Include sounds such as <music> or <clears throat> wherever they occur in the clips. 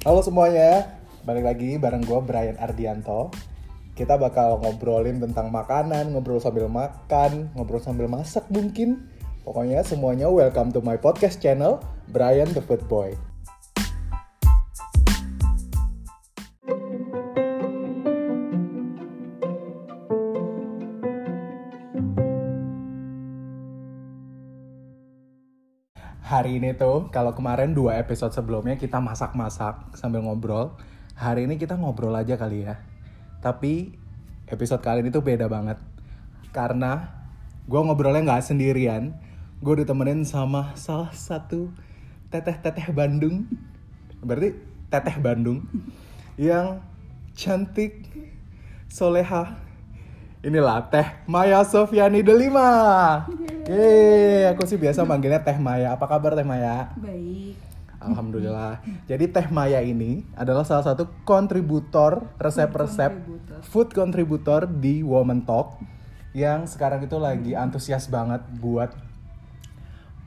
Halo semuanya, balik lagi bareng gue Brian Ardianto. Kita bakal ngobrolin tentang makanan, ngobrol sambil makan, ngobrol sambil masak mungkin. Pokoknya semuanya welcome to my podcast channel, Brian the Food Boy. Ini tuh, kalau kemarin dua episode sebelumnya kita masak-masak sambil ngobrol. Hari ini kita ngobrol aja kali ya. Tapi episode kali ini tuh beda banget. Karena gue ngobrolnya nggak sendirian. Gue ditemenin sama salah satu teteh-teteh Bandung. Berarti teteh Bandung. Yang cantik, soleha, Inilah Teh Maya Sofiani Delima. Yeay, aku sih biasa manggilnya Teh Maya. Apa kabar Teh Maya? Baik. Alhamdulillah. Jadi Teh Maya ini adalah salah satu kontributor resep-resep food kontributor di Woman Talk yang sekarang itu lagi antusias banget buat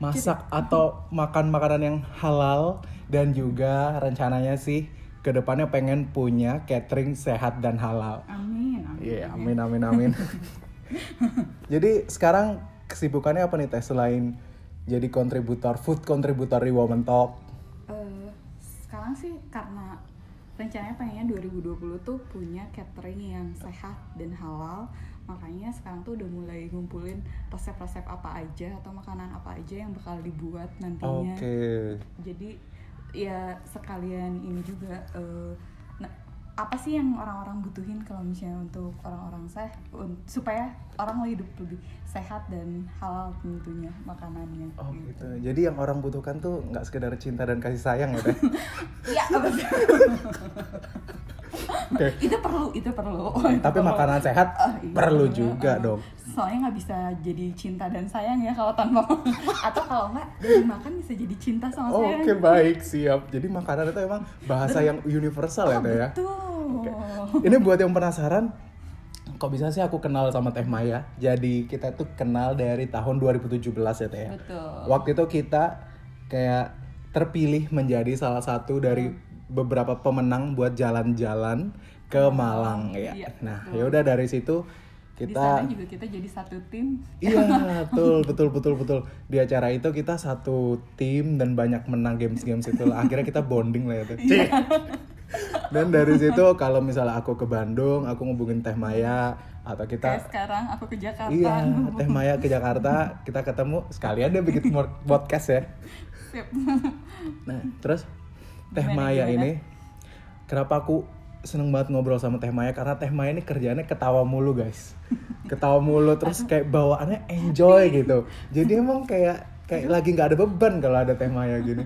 masak atau makan makanan yang halal dan juga rencananya sih ke depannya pengen punya catering sehat dan halal. Amin. amin. Iya, amin amin amin. <laughs> jadi sekarang kesibukannya apa nih Teh selain jadi kontributor food kontributor di Woman Talk? Eh, sekarang sih karena rencananya pengennya 2020 tuh punya catering yang sehat dan halal makanya sekarang tuh udah mulai ngumpulin resep-resep apa aja atau makanan apa aja yang bakal dibuat nantinya Oke. jadi ya sekalian ini juga nah, apa sih yang orang-orang butuhin kalau misalnya untuk orang-orang sehat supaya orang hidup lebih sehat dan halal tentunya makanannya Oh gitu. Jadi yang orang butuhkan tuh nggak sekedar cinta dan kasih sayang ya Teh? <laughs> Iya betul. Oke. itu perlu, itu perlu. Tapi Perlu. makanan sehat Ah, iya, perlu perlu. juga Ah, dong. Soalnya nggak bisa jadi cinta dan sayang ya kalau tanpa <laughs> atau kalau nggak dari makan bisa jadi cinta sama sayang. Oke baik siap. Jadi makanan itu emang bahasa yang universal ya Oh, Teh ya. betul. Ini buat yang penasaran, kok bisa sih aku kenal sama Teh Maya? Jadi kita tuh kenal dari tahun 2017 ya Teh ya. Betul. Waktu itu kita kayak terpilih menjadi salah satu dari beberapa pemenang buat jalan-jalan ke Malang ya. Iya, Nah, ya udah dari situ Di kita sana juga kita jadi satu tim. Iya, <laughs> betul, betul, betul, betul. Di acara itu kita satu tim dan banyak menang games-games itu. Akhirnya kita bonding lah ya. Teh. Iya. Dan dari situ kalau misalnya aku ke Bandung, aku ngubungin Teh Maya atau Kayak kita sekarang aku ke Jakarta. Iya, Teh Maya ke Jakarta, kita ketemu sekalian deh bikin podcast ya. Sip. Nah, terus Teh Gimana, Maya gimana? ini kenapa aku seneng banget ngobrol sama Teh Maya karena Teh Maya ini kerjaannya ketawa mulu guys. Ketawa mulu terus kayak bawaannya enjoy gitu. Jadi emang kayak kayak lagi nggak ada beban kalau ada Teh Maya gini.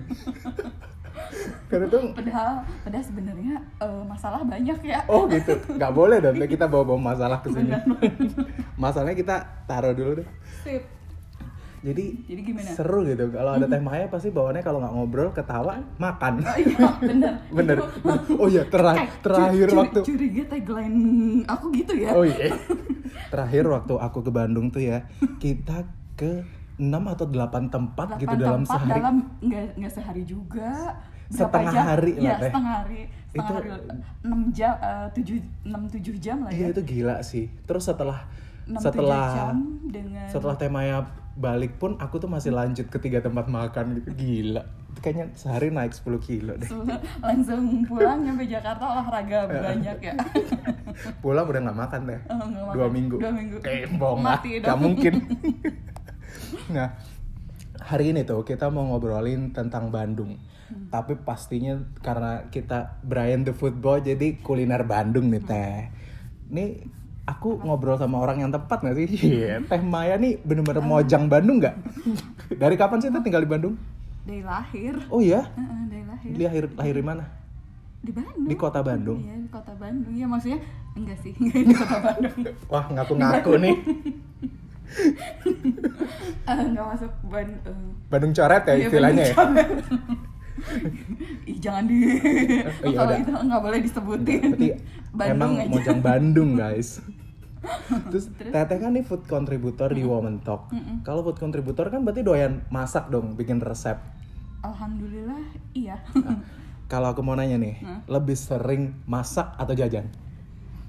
Karena tuh Padahal, padahal sebenarnya eh, masalah banyak ya. Oh gitu, nggak boleh dong kita bawa-bawa masalah ke sini. Masalahnya kita taruh dulu deh. Sip. Jadi, Jadi gimana? seru gitu. Kalau ada <laughs> Teh Maya pasti bawaannya kalau nggak ngobrol, ketawa, makan. Oh iya, bener. <laughs> Bener. <laughs> Oh iya, tera- Kayak terakhir curi- waktu curiga tagline aku gitu ya. Oh iya. Terakhir waktu aku ke Bandung tuh ya, kita ke 6 atau 8 tempat gitu Delapan dalam tempat sehari. dalam nggak sehari juga Setengah jam? hari lah, Iya, Teh. setengah hari setengah Itu- hari enam jam eh, tujuh enam tujuh jam lah Iya ya itu gila sih. Terus setelah enam setelah jam dengan setelah Teh Maya balik pun aku tuh masih lanjut ke tiga tempat makan gitu. Gila. Kayaknya sehari naik 10 kilo deh. langsung pulang nyampe Jakarta olahraga <laughs> banyak ya <laughs> Pulang udah nggak makan deh. Oh, nggak makan. Dua minggu. Dua minggu. Eh, bohong lah. Mati Gak dong. mungkin. <laughs> nah, hari ini tuh kita mau ngobrolin tentang Bandung. Hmm. Tapi pastinya karena kita Brian the Food Boy jadi kuliner Bandung nih teh. Nih aku ngobrol sama orang yang tepat gak sih? Iya, <laughs> Teh Maya nih bener-bener mojang Bandung nggak? Dari kapan sih teh tinggal di Bandung? dari lahir Oh iya? Heeh, dari lahir Lahir lahir di mana? di Bandung Di kota Bandung. iya di kota Bandung ya maksudnya enggak sih <laughs> enggak di kota Bandung Wah ngaku-ngaku nih. <laughs> Eh, nggak masuk ban eh, Bandung coret ya Iya, istilahnya ya. Ih jangan di Oh, iya, kalau itu nggak boleh disebutin. Berarti Bandung emang aja. Mojang Bandung guys. Terus Teteh kan nih food contributor di Woman Talk. Kalau food contributor kan berarti doyan masak dong, bikin resep. Alhamdulillah iya. Nah, kalau aku mau nanya nih, lebih sering masak atau jajan?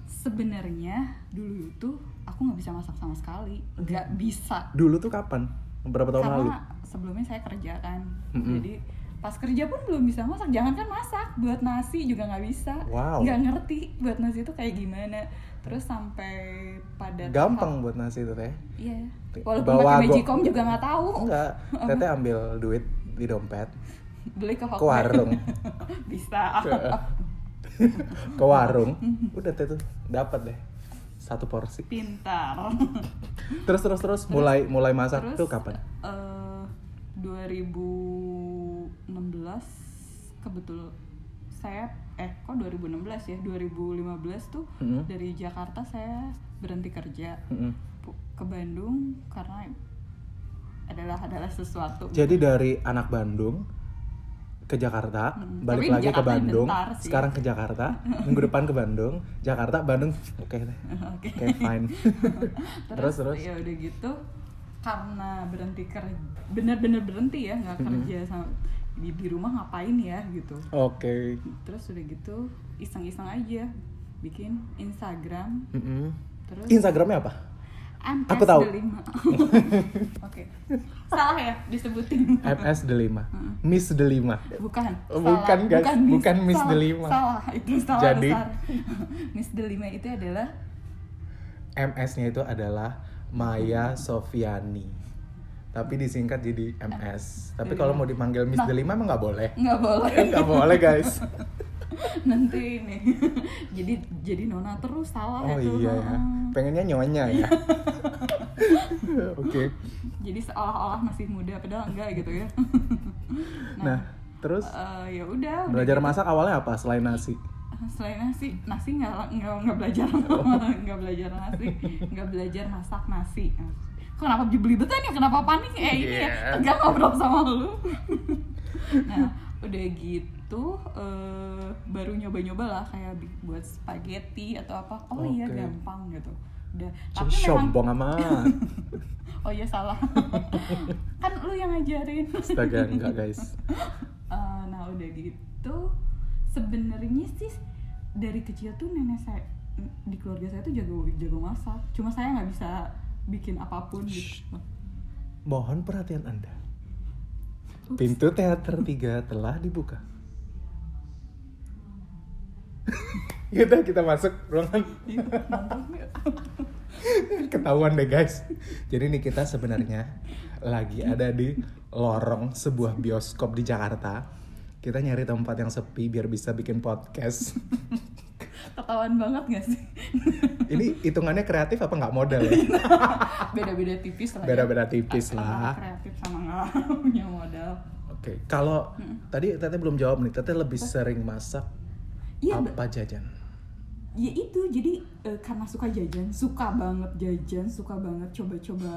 Sebenarnya dulu itu aku nggak bisa masak sama sekali, nggak bisa. Dulu tuh kapan? Berapa tahun Karena lalu? sebelumnya saya kerja kan, Mm-mm. jadi pas kerja pun belum bisa masak. Jangankan masak, buat nasi juga nggak bisa. Wow. Nggak ngerti buat nasi itu kayak gimana. Terus sampai pada Gampang buat nasi itu teh. tahap- Iya. Bawa Walaupun pakai go- magicom juga nggak tahu. Enggak, <laughs> teteh ambil duit di dompet Beli ke ke warung, <laughs> bisa. <laughs> ke warung, udah teh tuh dapat deh satu porsi. Pintar. Terus terus terus mulai mulai masak Terus, tuh kapan? eh, 2016 kebetul saya eh kok 2016 ya 2015 tuh Mm-mm. dari Jakarta saya berhenti kerja Mm-mm. pu- ke Bandung karena adalah adalah sesuatu Jadi dari anak Bandung ke Jakarta, Mm, balik tapi lagi ke Jakarta Bandung, bentar sih. sekarang ke Jakarta, <laughs> minggu depan ke Bandung, Jakarta, Bandung, oke deh, Oke. oke fine. <laughs> terus terus, ya udah gitu karena berhenti kerja bener-bener berhenti ya nggak kerja sama di, di rumah ngapain ya gitu oke. terus udah gitu iseng-iseng aja bikin Instagram Mm-mm. terus Instagramnya apa? MS Aku tahu. <laughs> Oke salah ya disebutin MS Delima, Miss Delima. bukan salah. bukan, guys. Miss. Bukan Miss Salah. Delima. salah itu salah Jadi- besar <laughs> Miss Delima itu adalah MS-nya itu adalah Maya Sofiani. Tapi disingkat jadi MS. Tapi kalau mau dipanggil Miss Nah. Delima emang nggak boleh. nggak boleh <laughs> Nggak boleh guys. <laughs> nanti ini <laughs> jadi jadi nona terus salah Oh itu iya ya. Heeh. Pengennya nyonya ya. Oke. jadi seolah-olah masih muda padahal enggak gitu ya Nah, terus eh, ya udah belajar gitu. masak awalnya apa selain nasi? selain nasi nasi nggak nggak nggak belajar Oh. nggak belajar nasi nggak belajar masak nasi kenapa beli betul ya? Kenapa panik eh ini ya Yeah. tegang ngobrol sama lu. <laughs> Nah udah gitu eh, baru nyoba-nyoba lah kayak buat spaghetti atau apa. Oh iya Oke. gampang gitu. Udah. Tapi sombong amat. <laughs> oh iya salah. <laughs> Kan lu yang ngajarin. Astaga, enggak guys. Eh, nah udah gitu. Sebenarnya sih dari kecil tuh nenek saya di keluarga saya tuh jago jago masak. Cuma saya nggak bisa bikin apa pun gitu Mohon perhatian Anda. Ups. Pintu teater 3 telah dibuka. <laughs> Yaudah kita masuk ruangan. Iya? Ketahuan deh guys. Jadi nih kita sebenarnya lagi ada di lorong sebuah bioskop di Jakarta. Kita nyari tempat yang sepi biar bisa bikin podcast. <laughs> ketahuan banget gak sih Ini hitungannya kreatif apa nggak modal ya? <laughs> beda-beda tipis lah ya. Beda-beda tipis lah. kreatif sama nggak <laughs> punya modal Oke, kalau tadi Teteh belum jawab nih. Teteh lebih sering masak be- apa jajan? ya itu jadi eh, karena suka jajan suka banget jajan suka banget coba-coba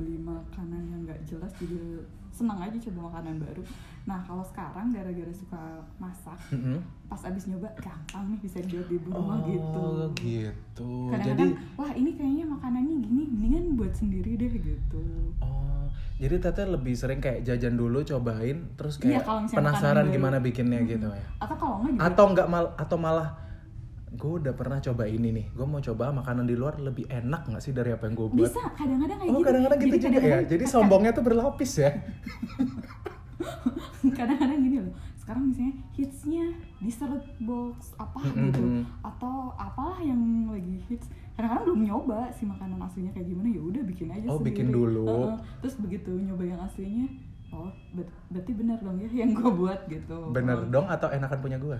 beli makanan yang nggak jelas jadi senang aja coba makanan baru nah kalau sekarang gara-gara suka masak Mm-mm. pas abis nyoba gampang nih bisa dibuat di rumah gitu Oh gitu. kadang-kadang Jadi wah ini kayaknya makanannya gini mendingan buat sendiri deh gitu oh jadi Teteh lebih sering kayak jajan dulu cobain terus Iya, kayak misalnya penasaran baru. gimana bikinnya gitu ya. atau kalau nggak juga Atau nggak mal atau malah gue udah pernah coba ini nih. Gue mau coba makanan di luar lebih enak nggak sih dari apa yang gue buat? bisa kadang-kadang kayak Oh gitu kadang-kadang gitu Jadi juga ya. Jadi sombongnya tuh berlapis ya. <laughs> <laughs> kadang-kadang gini loh sekarang misalnya hitsnya dessert box apa gitu atau apalah yang lagi hits kadang-kadang belum nyoba si makanan aslinya kayak gimana ya udah bikin aja Oh, sendiri bikin dulu. Heeh. terus begitu nyoba yang aslinya oh ber- berarti benar dong ya yang gue buat gitu Bener dong atau enakan punya gue?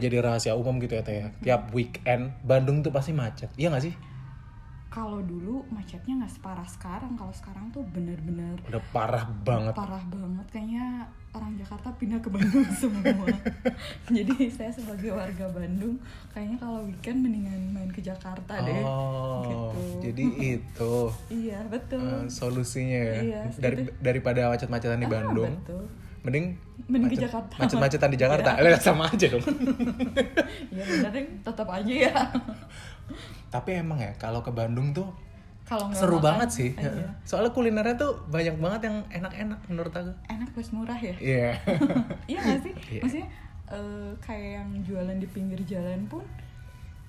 Udah jadi rahasia umum gitu ya Teh ya? Tiap weekend Bandung tuh pasti macet. Iya gak sih? kalau dulu macetnya nggak separah sekarang kalau sekarang tuh bener-bener Udah parah banget. parah banget kayaknya orang Jakarta pindah ke Bandung <laughs> semua jadi saya sebagai warga Bandung kayaknya kalau weekend mendingan main ke Jakarta deh Oh, gitu. jadi <laughs> itu iya betul eh, solusinya ya. Iya, Dari, daripada macet-macetan di Ah, Bandung, betul mending Mending ke macet- Jakarta. Macet-macetan di Jakarta. Iya. Eh, sama aja dong. <laughs> Iya bener deh, tetap aja ya <laughs> Tapi emang ya kalau ke Bandung tuh kalau seru makan, banget sih. iya. Soalnya kulinernya tuh banyak banget yang enak-enak menurut aku. enak plus murah ya Iya. <laughs> iya nggak sih Iya. maksudnya eh, kayak yang jualan di pinggir jalan pun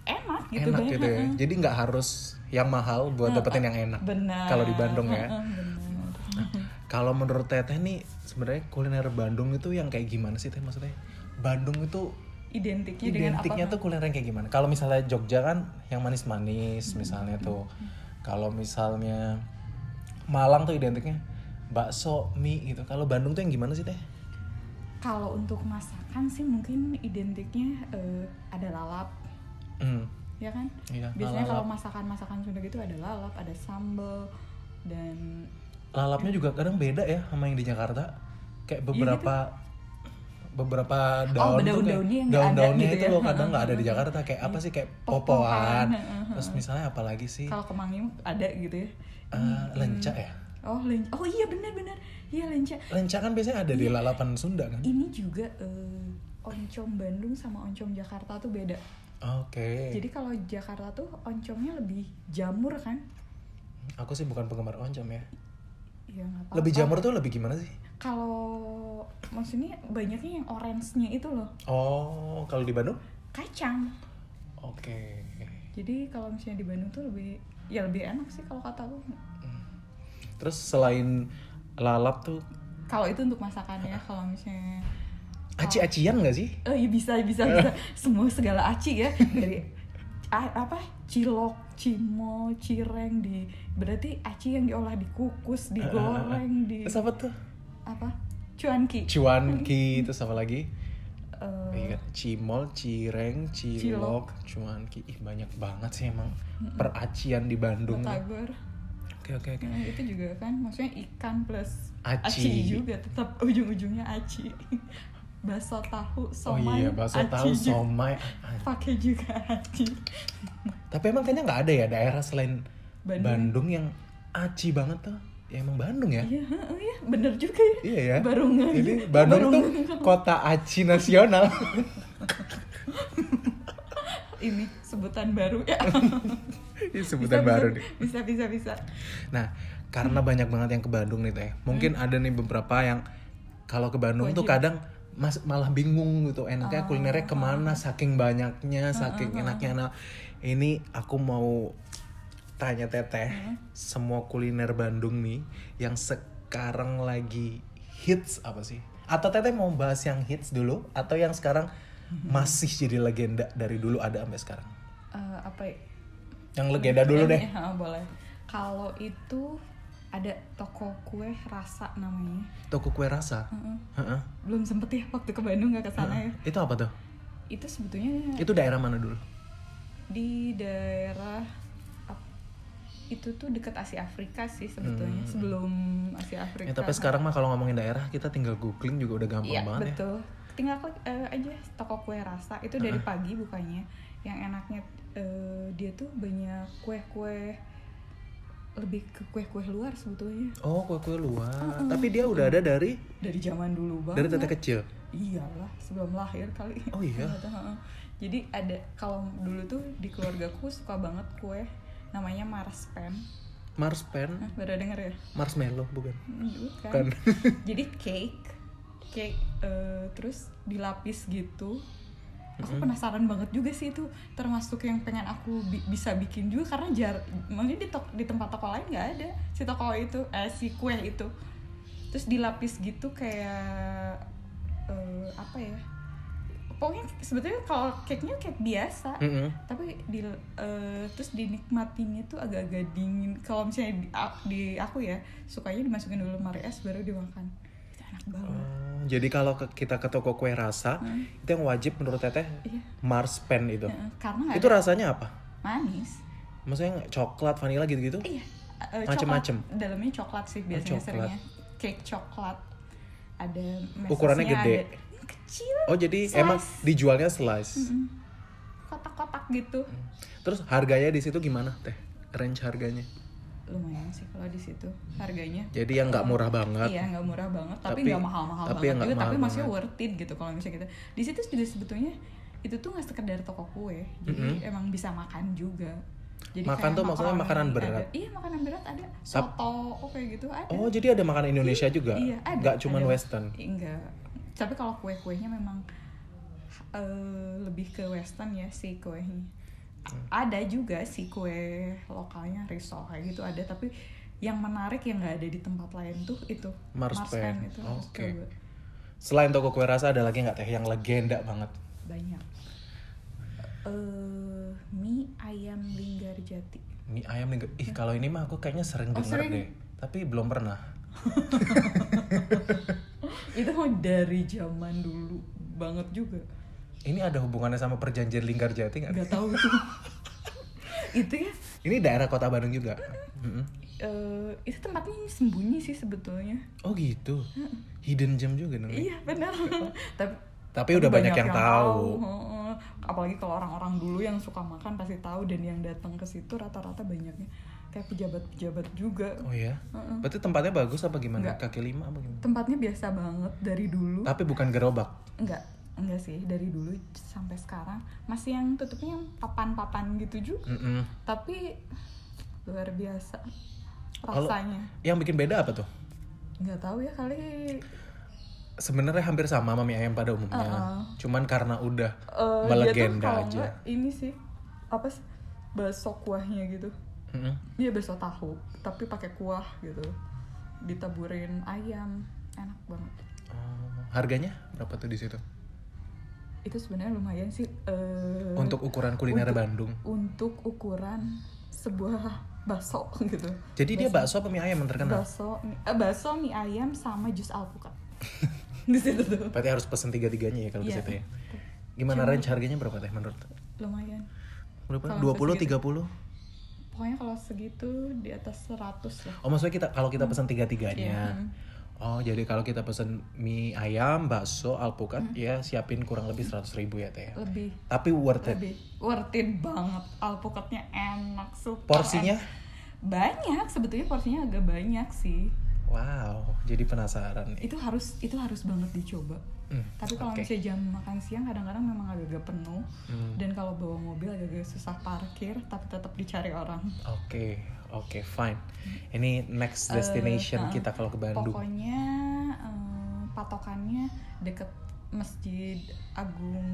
enak gitu enak banyak gitu ya. Jadi nggak harus yang mahal buat dapetin yang enak. benar Kalau di Bandung ya. Benar Kalau menurut Teteh nih sebenarnya kuliner Bandung itu yang kayak gimana sih Teh maksudnya? Bandung itu identiknya dengan identiknya tuh kuliner yang kayak gimana? Kalau misalnya Jogja kan yang manis-manis misalnya tuh. Kalau misalnya Malang tuh identiknya bakso, mie gitu. Kalau Bandung tuh yang gimana sih Teh? kalau untuk masakan sih mungkin identiknya eh, ada lalap Hmm. ya kan Iya, biasanya kalau masakan-masakan Sunda gitu ada lalap ada sambel dan Lalapnya juga kadang beda ya sama yang di Jakarta. Kayak Iya beberapa beberapa Oh, daun tuh nggak ada daun-daunnya gitu itu ya. loh kadang nggak ada di Jakarta kayak apa sih kayak popoan. Terus misalnya apa lagi sih? kalau kemangi ada gitu ya Eh, lenca ya. oh lenca oh iya benar-benar iya lenca Lenca kan biasanya ada di Iya. lalapan Sunda kan. ini juga eh, oncom Bandung sama oncom Jakarta tuh beda Oke. jadi kalau Jakarta tuh oncomnya lebih jamur kan Aku sih bukan penggemar oncom ya. Ya apa-apa Lebih jamur tuh lebih gimana sih? kalau maksudnya banyaknya yang orange-nya itu loh Oh, kalau di Bandung? kacang Oke. jadi kalau misalnya di Bandung tuh lebih ya lebih enak sih kalau kata aku Terus selain lalap tuh kalau itu untuk masakannya kalau misalnya aci-acian nggak sih? oh iya bisa bisa bisa <laughs> semua segala aci ya dari <laughs> apa cilok cimol cireng di berarti aci yang diolah dikukus digoreng di Terus apa tuh? apa cuanki Cuanki, terus apa lagi? Eh, Iya, cimol, cireng, cilok, cuanki. Ih, banyak banget sih emang peracian di Bandung. batagor Oke, oke, oke. Nah, itu juga kan maksudnya ikan plus Aci. juga tetap ujung-ujungnya aci <laughs> bakso tahu Oh somai iya, bakso aci tahu, juga. somai. <laughs> pakai juga aci Tapi emang kayaknya nggak ada ya daerah selain Bandung. Bandung, yang aci banget tuh. Ya emang Bandung ya. iya iya bener juga ya Iya ya. baru nggak Jadi Bandung baru tuh kota aci nasional. <laughs> ini sebutan baru ya <laughs> Ini sebutan Bisa, baru bisa, nih. bisa bisa bisa Nah, karena banyak banget yang ke Bandung nih teh. Mungkin ada nih beberapa yang kalau ke Bandung tuh Hmm. Wajib. kadang mas malah bingung gitu. Enaknya kulinernya ke mana saking banyaknya saking enaknya. Nah ini aku mau tanya teteh Hmm. semua kuliner Bandung nih yang sekarang lagi hits apa sih? Atau teteh mau bahas yang hits dulu? Atau yang sekarang Hmm. masih jadi legenda dari dulu ada sampai sekarang? Eh, apa ya? Yang legenda dulu deh. Ya, <laughs> boleh. Kalau itu ada toko kue rasa namanya toko kue rasa Heeh. Heeh. belum sempet ya waktu ke Bandung nggak ke sana ya itu apa tuh itu sebetulnya itu daerah mana dulu di daerah itu tuh dekat Asia Afrika sih sebetulnya Hmm. sebelum Asia Afrika. Ya, tapi sekarang mah kalau ngomongin daerah kita tinggal googling juga udah gampang Iya banget ya. betul. Tinggal klik eh, aja toko kue rasa itu dari pagi bukanya. Yang enaknya eh, dia tuh banyak kue-kue lebih ke kue-kue luar sebetulnya Oh, kue-kue luar. Tapi dia udah ada dari dari zaman dulu dari banget. teteh kecil. Iyalah sebelum lahir kali. Oh iya? <laughs> Jadi ada kalau dulu tuh di keluargaku suka banget kue namanya marspen. Marspen, Nah, baru denger ya? marshmallow bukan? Bukan. Kan. Jadi cake, cake eh, terus dilapis gitu. Aku penasaran banget juga sih itu termasuk yang pengen aku bi- bisa bikin juga karena jar, maksudnya di, tok- di tempat toko lain nggak ada si toko itu, eh si kue itu. Terus dilapis gitu kayak eh, apa ya? Pokoknya sebetulnya kalau cake-nya cake biasa, Mm-mm. tapi di eh, terus dinikmatinya tuh agak-agak dingin kalau misalnya di, di aku ya sukanya dimasukin dulu lemari es baru dimakan enak banget Oh, jadi kalau ke- kita ke toko kue rasa, Hmm. itu yang wajib menurut teteh iya marspen itu. Heeh, karena Itu ada rasanya apa? manis Maksudnya coklat, vanilla gitu-gitu? iya eh, Macem-macem. dalamnya coklat sih biasanya coklat. seringnya cake coklat ada Ukurannya gede. ada- kecil Oh, jadi Slice. emang dijualnya slice. Mm-mm. kotak-kotak gitu Terus harganya di situ gimana, Teh? Range harganya? Lumayan sih kalau di situ harganya Jadi yang nggak murah banget. Iya nggak murah banget, tapi nggak mahal-mahal tapi banget juga. Tapi mahal masih banget. worth it gitu kalau misalnya kita. Di situ juga sebetulnya itu tuh nggak sekedar toko kue, jadi emang bisa makan juga. Jadi Makan tuh maksudnya makanan ada- berat? iya makanan berat ada soto oh, kayak gitu ada Oh, jadi ada makanan Indonesia juga? iya ada Nggak cuman ada. western? enggak tapi kalau kue kuenya memang eh, lebih ke western ya si kuenya Hmm. Ada juga si kue lokalnya risol kayak gitu ada tapi yang menarik yang nggak ada di tempat lain tuh itu Marspen. itu Oke. coba. Selain toko kue rasa ada lagi nggak teh yang legenda banget? banyak eh mie ayam linggar jati Mie ayam nih. Ih, kalau ini mah aku kayaknya sering Oh, denger sering? deh. Tapi belum pernah. <laughs> itu dari zaman dulu banget juga Ini ada hubungannya sama perjanjian Linggar Jati nggak? nggak tahu itu <laughs> itu ya Ini daerah kota Bandung juga. Mm-mm. eh, itu tempatnya sembunyi sih sebetulnya Oh gitu. Hidden gem juga namanya. iya benar <laughs> tapi Tapi udah banyak yang tahu. heeh. apalagi kalau orang-orang dulu yang suka makan pasti tahu dan yang datang ke situ rata-rata banyaknya kayak pejabat-pejabat juga Oh ya. Heeh. Berarti tempatnya bagus apa gimana? Nggak. Kaki lima apa gimana? tempatnya biasa banget dari dulu Tapi bukan gerobak. enggak enggak sih dari dulu sampai sekarang masih yang tutupnya yang papan-papan gitu juga Mm-mm. tapi luar biasa rasanya Yang bikin beda apa tuh? nggak tahu ya kali Sebenarnya hampir sama mie ayam pada umumnya. Uh-uh. Cuman karena udah tuh melegenda aja. ini sih apa sih bakso kuahnya gitu Mm-mm. dia bakso tahu tapi pakai kuah gitu ditaburin ayam enak banget Oh, harganya berapa tuh di situ? Itu sebenarnya lumayan sih eh, Untuk ukuran kuliner untuk- Bandung. untuk ukuran sebuah bakso <laughs> gitu Jadi dia bakso apa mie ayam yang terkenal? bakso eh, bakso mie ayam sama jus alpukat <laughs> di situ tuh Berarti harus pesen tiga-tiganya ya kalau ke Iya. situ ya. Gimana range harganya berapa teh menurut? lumayan Berapa? Kalau 20 segitu. 30? pokoknya kalau segitu di atas 100 lah Oh, maksudnya kita kalau kita pesan Iya. tiga-tiganya. Oh, jadi kalau kita pesen mie ayam, bakso, alpukat, Hmm. ya siapin kurang lebih 100 ribu ya teh. lebih Tapi worth it. lebih worth it banget alpukatnya enak super Porsinya? enak. banyak sebetulnya porsinya agak banyak sih Wow, jadi penasaran nih. itu harus itu harus banget dicoba Hmm, tapi kalau oke. misalnya jam makan siang kadang-kadang memang agak-agak penuh Hmm. dan kalau bawa mobil agak-agak susah parkir tapi tetap dicari orang Oke, oke, fine. Ini next destination Eh, kita kalau ke Bandung. pokoknya eh, patokannya deket Masjid Agung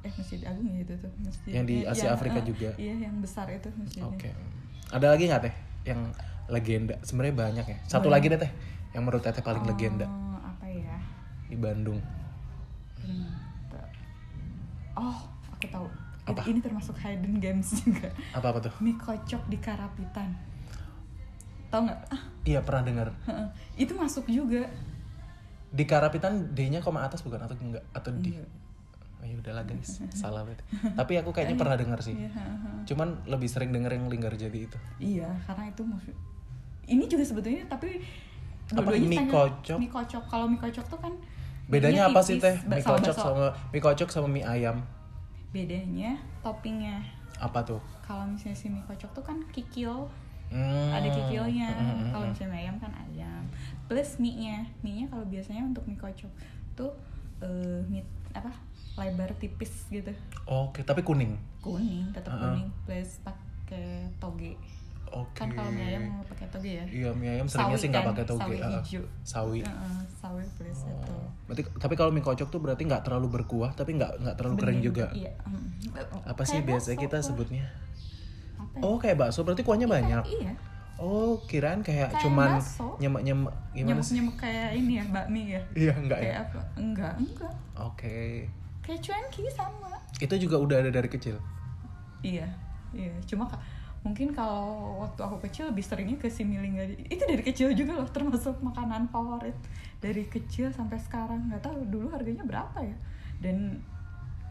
eh Masjid Agung ya itu tuh masjid Yang di eh, Asia Afrika eh, juga. iya yang besar itu masjidnya Oke. Ada lagi nggak teh yang legenda? Sebenarnya banyak ya. Satu lagi deh teh, yang menurut teteh paling legenda Eh, apa ya di Bandung. Bentar. oh aku tahu Apa? ini termasuk hidden games juga Apa apa tuh? mie kocok di Karapitan tau nggak Ah, Iya pernah dengar. itu masuk juga Di Karapitan D-nya koma atas bukan atau enggak atau di? Enggak. Oh, ya udahlah guys, <laughs> salah berarti. Tapi aku kayaknya pernah dengar sih. Iya. Cuman lebih sering denger yang Linggar Jadi itu. Iya, karena itu musuh. Ini juga sebetulnya tapi Apa, dua-duanya mie kocok? Mie kocok. Kalau mie kocok tuh kan Bedanya apa sih teh? Mie kocok bakso. sama mie kocok sama mie ayam. bedanya toppingnya. Apa tuh? Kalau misalnya si mie kocok tuh kan kikil, Hmm. ada kikilnya. Hmm, hmm, Kalau hmm. misalnya mie ayam kan ayam. Plus mie-nya. Mie-nya kalau biasanya untuk mie kocok tuh eh mie apa? lebar tipis gitu. Oke, tapi kuning. Kuning, tetap Uh-uh. kuning plus pakai toge. Oke. Kan kalau mie ayam mau pakai toge ya. Iya, mie ayam seringnya Sawi sih nggak kan, pakai toge. sawi hijau. Sawi. Heeh, sawi plus itu. Oh. Berarti tapi kalau mie kocok tuh berarti nggak terlalu berkuah tapi nggak nggak terlalu kering Bening, juga. Iya. mm. Apa sih biasanya kita sebutnya? Apa ya? Oh, kayak bakso berarti kuahnya banyak. Iya. Oh, kirain kayak, Kayak cuman bakso. nyemek-nyemek gimana sih? Nyemuk-nyemuk kayak ini ya, bakmi ya. Iya, enggak ya. Kayak apa? Enggak, enggak. Oke. Kayak cuanki sama. Itu juga udah ada dari kecil. Iya. Iya, cuma mungkin kalau waktu aku kecil lebih seringnya ke similingga itu dari kecil juga loh termasuk makanan favorit dari kecil sampai sekarang nggak tahu dulu harganya berapa ya dan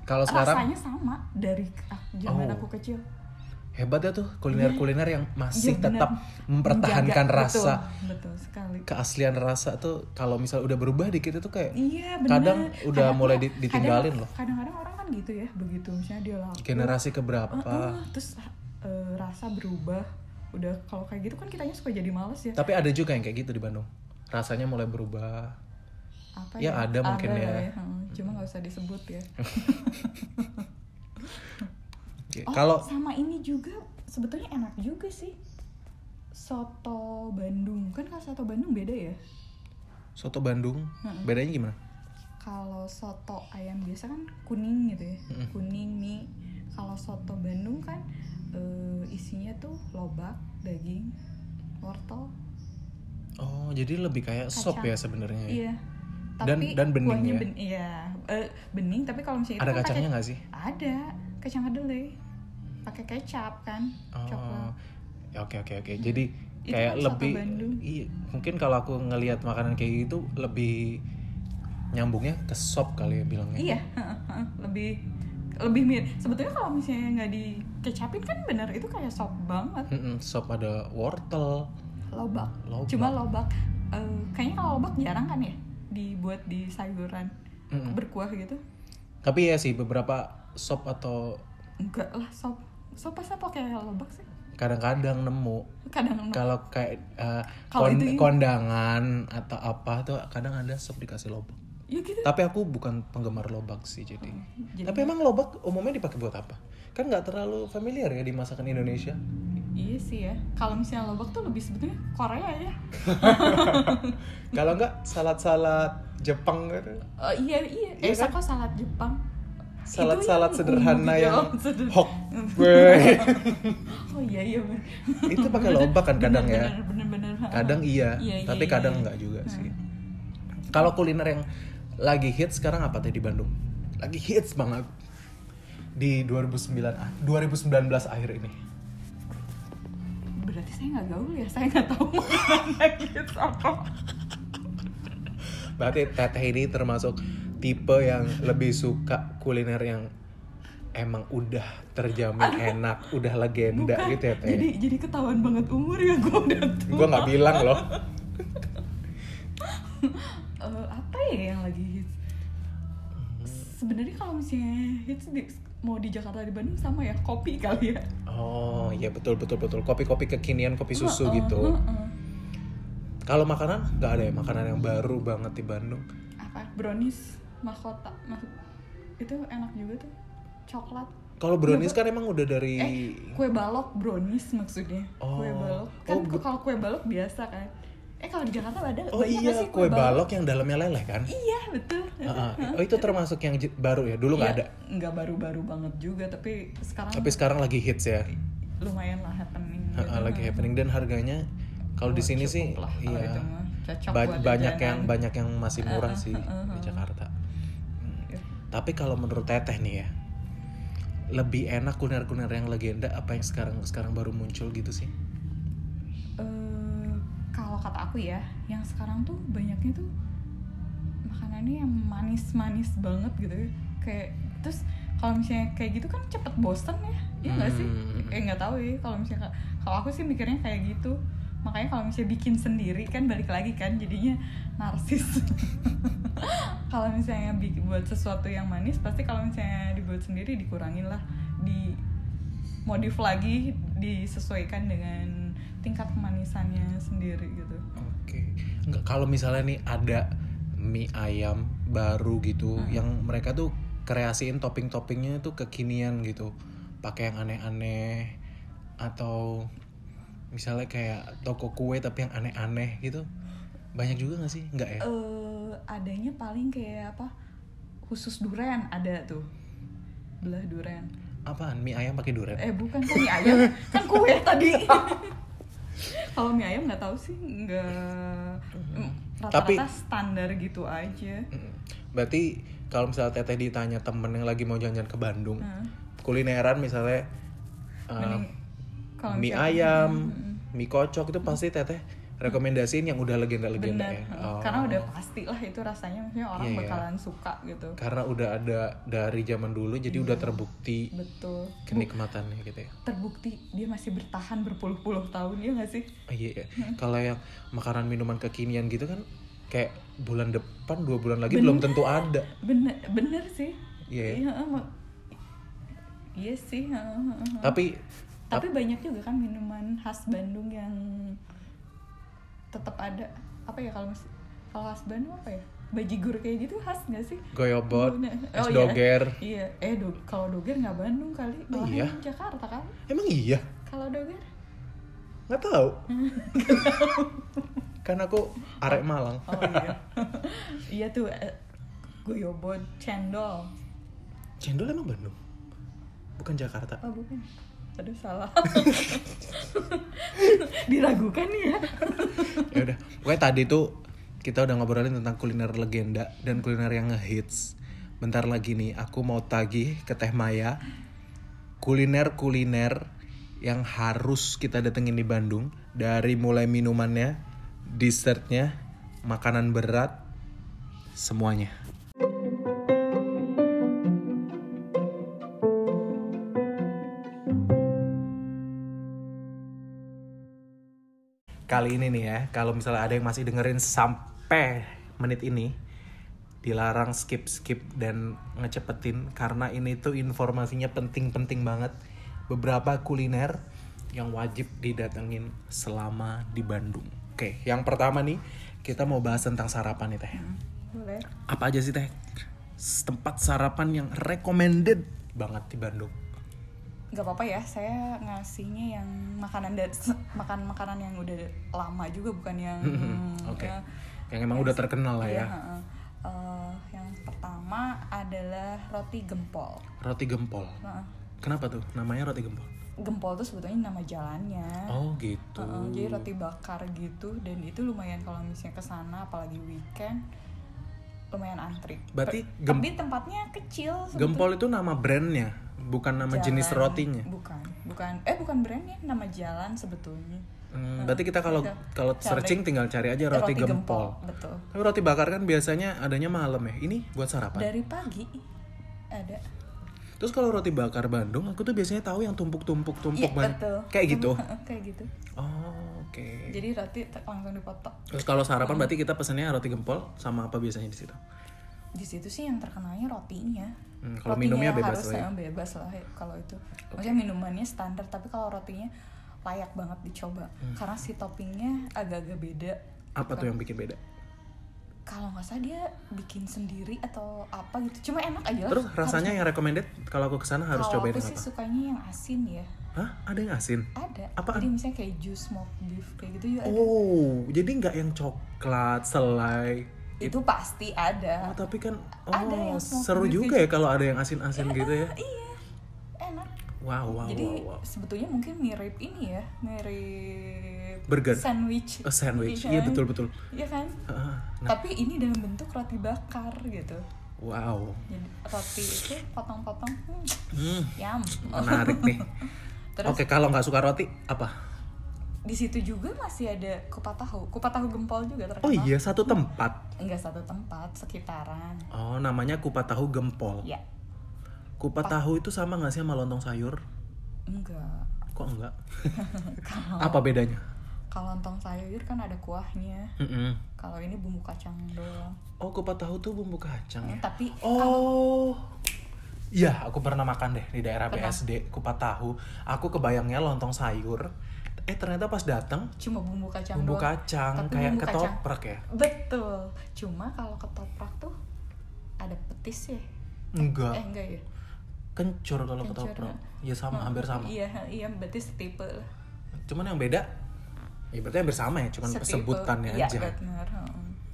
Kalau sekarang rasanya sama dari ah, zaman Oh. aku kecil hebat ya tuh kuliner-kuliner yang masih Iya, bener. tetap mempertahankan Menjaga, rasa betul, betul sekali keaslian rasa tuh kalau misal udah berubah dikit itu kayak Iya benar. Kadang udah mulai di- ditinggalin kadang- loh. Kadang-kadang orang kan gitu ya, begitu misalnya dia laku. generasi keberapa Heeh, terus eh, rasa berubah. Udah kalau kayak gitu kan kitanya suka jadi males ya. tapi ada juga yang kayak gitu di Bandung rasanya mulai berubah Apa Ya, ada mungkin ya. lah heeh. Cuma nggak usah disebut ya. <laughs> Oh, kalau sama ini juga sebetulnya enak juga sih soto Bandung kan kalau soto Bandung beda ya Soto Bandung, Mm-mm. bedanya gimana? kalau soto ayam biasa kan kuning gitu ya Mm-mm. kuning mie kalau soto Bandung kan eh, isinya tuh lobak daging wortel Oh, jadi lebih kayak sop Kacang. ya sebenarnya. ya? iya Dan- tapi dan bening kuahnya ya? ben- iya eh, bening tapi kalau misalnya Ada itu kan kacangnya nggak sih? ada kacang kedelai pakai kecap kan Oh, coklat ya oke oke oke. Jadi Itu kayak kan lebih, iya. Mungkin kalau aku ngelihat makanan kayak gitu lebih nyambungnya ke sop kali ya bilangnya. iya <laughs> lebih lebih mirip sebetulnya kalau misalnya nggak dikecapin kan bener itu kayak sop banget Mm-mm, sop ada wortel. lobak Lobak. cuma lobak eh, kayaknya kalau lobak jarang kan ya dibuat di sayuran Mm-mm. berkuah gitu Tapi ya sih beberapa sop atau enggak lah sop sop pasti pakai lobak sih kadang-kadang nemu kadang kalau kayak uh, Kalau kon- itu iya. kondangan atau apa tuh kadang ada sop dikasih lobak. Ya gitu Tapi aku bukan penggemar lobak sih jadi. jadi- Tapi emang lobak umumnya dipakai buat apa? Kan nggak terlalu familiar ya di masakan Indonesia. iya sih ya kalau misalnya lobak tuh lebih sebetulnya Korea ya <laughs> Kalau nggak salad-salad Jepang gitu. Oh, iya iya Iya eh kan? kok salad Jepang Salad-salad Itu sederhana yang- yang Oh, seder- hok. <laughs> Oh iya iya bener. Itu pakai lobak kan kadang ya. bener, bener, bener, bener. Kadang iya, Iya, iya, tapi iya, kadang iya. nggak juga sih. Kalau kuliner yang lagi hits sekarang apa teh di Bandung? Lagi hits banget di 2009 ah, 2019 akhir ini. berarti saya nggak gaul ya saya nggak tahu makanan gitu apa Berarti teteh ini termasuk tipe yang lebih suka kuliner yang emang udah terjamin enak, udah legenda Bukan, gitu ya teh. jadi jadi ketahuan banget umur ya gue udah tua Gue nggak bilang loh. <laughs> Eh, apa ya yang lagi hits sebenarnya kalau misalnya hits di, mau di Jakarta di Bandung sama ya kopi kali ya Oh iya betul betul betul. Kopi-kopi kekinian, kopi susu Heeh, gitu. heeh. Kalau makanan nggak ada ya makanan yang baru banget di Bandung. apa brownies mahkota Mah- itu enak juga tuh coklat Kalau brownies kan emang udah dari eh kue balok brownies maksudnya Oh. kue balok kan Oh, kalau kue balok biasa kan eh kalau di Jakarta ada Oh iya, sih kue balok yang dalamnya leleh kan? iya betul Heeh. Oh itu termasuk yang baru ya? Dulu nggak Iya, ada. nggak baru-baru banget juga tapi sekarang Tapi sekarang lagi hits ya. lumayan lah happening Heeh, gitu. lagi happening dan harganya kalau di Oh, sini cukup sih lah iya itu mah. Cocok ba- banyak jajanan. yang banyak yang masih murah Heeh, sih heeh, di heeh. Jakarta. Hmm. Ya. Tapi kalau menurut Teteh nih ya, lebih enak kuliner-kuliner yang legenda apa yang sekarang sekarang baru muncul gitu sih? Kalau kata aku ya yang sekarang tuh banyaknya tuh makanannya yang manis-manis banget gitu. Ya kayak terus kalau misalnya kayak gitu kan cepet bosen ya iya nggak sih? Hmm. eh nggak tahu ya kalau misalnya kalau aku sih mikirnya kayak gitu. Makanya kalau misalnya bikin sendiri kan balik lagi kan jadinya narsis. <laughs> Kalau misalnya bikin buat sesuatu yang manis pasti kalau misalnya dibuat sendiri dikurangin lah di modif lagi disesuaikan dengan tingkat kemanisannya sendiri gitu kalau misalnya nih ada mie ayam baru gitu yang mereka tuh kreasiin topping-toppingnya tuh kekinian gitu. Pakai yang aneh-aneh atau misalnya kayak toko kue tapi yang aneh-aneh gitu. Banyak juga gak sih? Enggak ya? eh adanya paling kayak apa khusus duren ada tuh belah duren Apaan? Mie ayam pakai durian? eh bukan kan mie ayam kan kue tadi <laughs> kalau mie ayam nggak tahu sih nggak rata-rata standar gitu aja. Berarti kalau misalnya Teteh ditanya temen yang lagi mau jalan-jalan ke Bandung, Nah, kulineran misalnya uh, mending mie ayam, mie kocok itu pasti teteh rekomendasiin yang udah legenda-legenda bener ya. Oh. karena udah pasti lah itu rasanya maksudnya orang Iya, iya. bakalan suka gitu Karena udah ada dari zaman dulu, jadi udah terbukti betul kenikmatannya gitu ya. terbukti dia masih bertahan berpuluh-puluh tahun ya nggak sih Oh, iya, iya. Kalau yang makanan minuman kekinian gitu kan, kayak bulan depan dua bulan lagi belum tentu ada. bener bener sih Iya, ya? iya iya sih. Tapi tapi banyak juga kan minuman khas Bandung yang tetap ada apa ya kalau kalau khas Bandung apa ya bajigur kayak gitu khas nggak sih goyobot, Bener. es Oh, iya. doger, iya eh do kalau doger nggak Bandung kali Oh, iya? Jakarta kan emang iya? Kalau doger? Nggak tahu. <laughs> kan aku arek Malang. Oh iya. <laughs> iya tuh eh, goyobot cendol. Cendol emang Bandung? Bukan Jakarta. Oh bukan. Aduh salah. <laughs> Diragukan ya. <laughs> ya udah pokoknya tadi tuh kita udah ngobrolin tentang kuliner legenda dan kuliner yang ngehits bentar lagi nih aku mau tagih ke Teh Maya kuliner kuliner yang harus kita datengin di Bandung dari mulai minumannya dessertnya makanan berat semuanya kali ini nih ya, kalau misalnya ada yang masih dengerin sampai menit ini, dilarang skip skip dan ngecepetin karena ini tuh informasinya penting-penting banget. Beberapa kuliner yang wajib didatengin selama di Bandung. Oke, yang pertama nih kita mau bahas tentang sarapan nih teh. Boleh. Apa aja sih teh? Tempat sarapan yang recommended banget di Bandung. Gak apa-apa ya, saya ngasihnya yang makanan dari makan makanan yang udah lama juga bukan yang <laughs> Oke. ya, Yang emang udah terkenal lah iya, ya. heeh. Eh, yang pertama adalah roti gempol. Roti gempol. Heeh. Kenapa tuh namanya roti gempol? Gempol tuh sebetulnya nama jalannya. Oh gitu. Heeh, jadi roti bakar gitu dan itu lumayan kalau misalnya ke sana apalagi weekend lumayan antri. Berarti tapi tempatnya kecil. sebetulnya. Gempol itu nama brandnya, bukan nama jenis Jalan- rotinya. Bukan, bukan. Eh bukan brandnya, nama jalan sebetulnya. Hmm, berarti kita kalau kalau searching tinggal cari aja Eh, roti, gempol. Betul. Tapi roti bakar kan biasanya adanya malam ya. Ini buat sarapan. Dari pagi ada. Terus kalau roti bakar Bandung, aku tuh biasanya tahu yang tumpuk-tumpuk tumpuk Iya banget. betul. Kayak gitu. <laughs> Kayak gitu. Oh, oke. Jadi roti langsung dipotong. Terus kalau sarapan berarti kita pesennya roti gempol sama apa biasanya di situ? Di situ sih yang terkenalnya rotinya. Hmm, kalau Rotinya minumnya bebas harus lah ya. bebas lah ya, kalau itu. Maksudnya minumannya standar, tapi kalau rotinya layak banget dicoba Hmm. karena si toppingnya agak-agak beda. Apa tuh yang bikin beda? Kalau nggak salah dia bikin sendiri atau apa gitu. Cuma enak aja lah. Terus rasanya yang recommended kalau aku ke sana harus cobain aku yang sih apa? sukanya yang asin ya. Hah? Ada yang asin? Ada. Apaan? Jadi misalnya kayak jus smoked beef kayak gitu juga ada. Oh, jadi nggak yang coklat, selai. Itu pasti ada. Oh, tapi kan oh, Ada yang smoke seru juga ya kalau ada yang asin-asin gitu ya. Iya. Enak. Wow, wow, Jadi wow, wow. sebetulnya mungkin mirip ini ya, mirip Burger. sandwich. Oh, sandwich. Iya Iya, kan? betul betul. Iya kan? Ah, nah, Tapi ini dalam bentuk roti bakar gitu. wow. Jadi roti itu potong-potong, hmm, Hmm, yum. menarik nih. <laughs> Terus Oke, kalau nggak suka roti apa? Di situ juga masih ada kupat tahu, kupat tahu gempol juga terkenal. Oh iya, satu tempat. Enggak satu tempat, sekitaran. Oh, namanya kupat tahu gempol. Ya, Kupat tahu itu sama nggak sih sama lontong sayur? enggak. Kok enggak? <laughs> Kalau Apa bedanya? kalau lontong sayur kan ada kuahnya. Mm-mm. Kalau ini bumbu kacang doang. Oh, kupat tahu tuh bumbu kacang ya? Eh, Tapi Oh. Iya, aku pernah makan deh di daerah Pernah? BSD kupat tahu. Aku kebayangnya lontong sayur. Eh ternyata pas datang cuma bumbu kacang bumbu doang. kacang Tapi kayak bumbu kacang. ketoprak ya? Betul. Cuma kalau ketoprak tuh ada petis ya? Enggak. Eh enggak ya? Kencur kalau ketoprak. ya. Ya sama, hampir sama. Iya, iya berarti setipe lah. Cuman yang beda ya berarti hampir sama ya, cuman Setipe. sebutannya Iya, aja. heeh.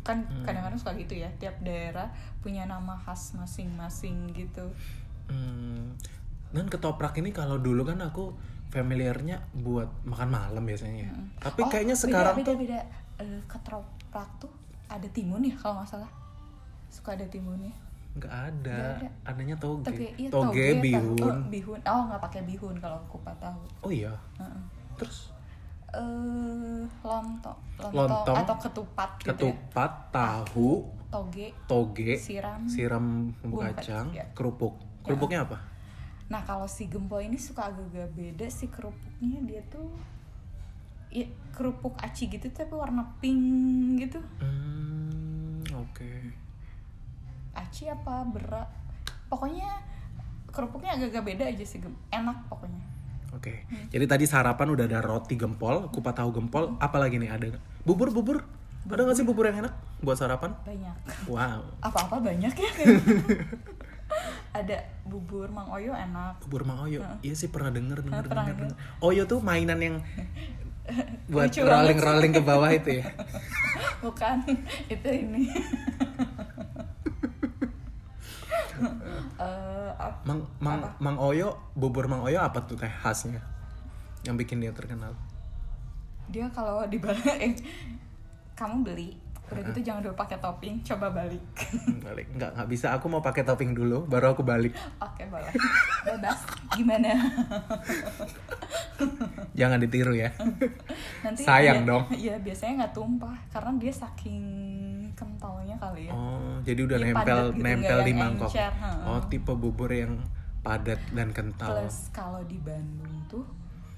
Kan kadang-kadang suka gitu ya, tiap daerah punya nama khas masing-masing gitu. Hmm. Dan ketoprak ini kalau dulu kan aku familiarnya buat makan malam biasanya. ya. Tapi Oh, kayaknya beda, sekarang beda, tuh beda. Eh, ketoprak tuh ada timun ya kalau nggak salah. Suka ada timunnya. nggak ada. Nggak ada. Adanya toge. Toge, iya, toge, tahu. bihun. Oh, bihun. Oh, nggak pakai bihun kalau kupat tahu. Oh iya. Heeh. Terus eh lontong, lontong, Lontong, atau ketupat gitu ya. ketupat, tahu, Toge. toge, Siram. siram bumbu kacang, ya. kerupuk. Kerupuknya apa? Nah, kalau si gempol ini suka agak-agak beda sih kerupuknya dia tuh ya, kerupuk aci gitu tapi warna pink gitu. Hmm, oke. Aci apa berak? Pokoknya kerupuknya agak-agak beda aja sih, enak pokoknya. Oke. Hmm. Jadi tadi sarapan udah ada roti gempol, kupat tahu gempol, apa lagi nih ada? nggak? Bubur, bubur. Ada nggak sih bubur yang enak buat sarapan? Banyak. Wow. Apa-apa banyak ya. <laughs> ada bubur Mang Oyo enak Bubur Mang Oyo. Iya sih pernah denger denger pernah denger. denger. Oyo tuh mainan yang <laughs> buat Lucu banget rolling rolling ke bawah itu ya. <laughs> bukan itu ini <laughs> Eh, ap- Mang Mang Mang Oyo, bubur Mang Oyo apa tuh teh khasnya? Yang bikin dia terkenal. dia kalau di eh, kamu beli udah gitu jangan dulu pakai topping coba balik <laughs> Balik. Enggak, enggak bisa. Aku mau pakai topping dulu baru aku balik. oke boleh bebas gimana <laughs> Jangan ditiru ya. nanti Sayang dia- dong. iya biasanya nggak tumpah karena dia saking kentalnya kali ya Oh, jadi udah Dia nempel padat gitu, nempel nggak di mangkok. encer. Oh, tipe bubur yang padat dan kental. plus kalau di Bandung tuh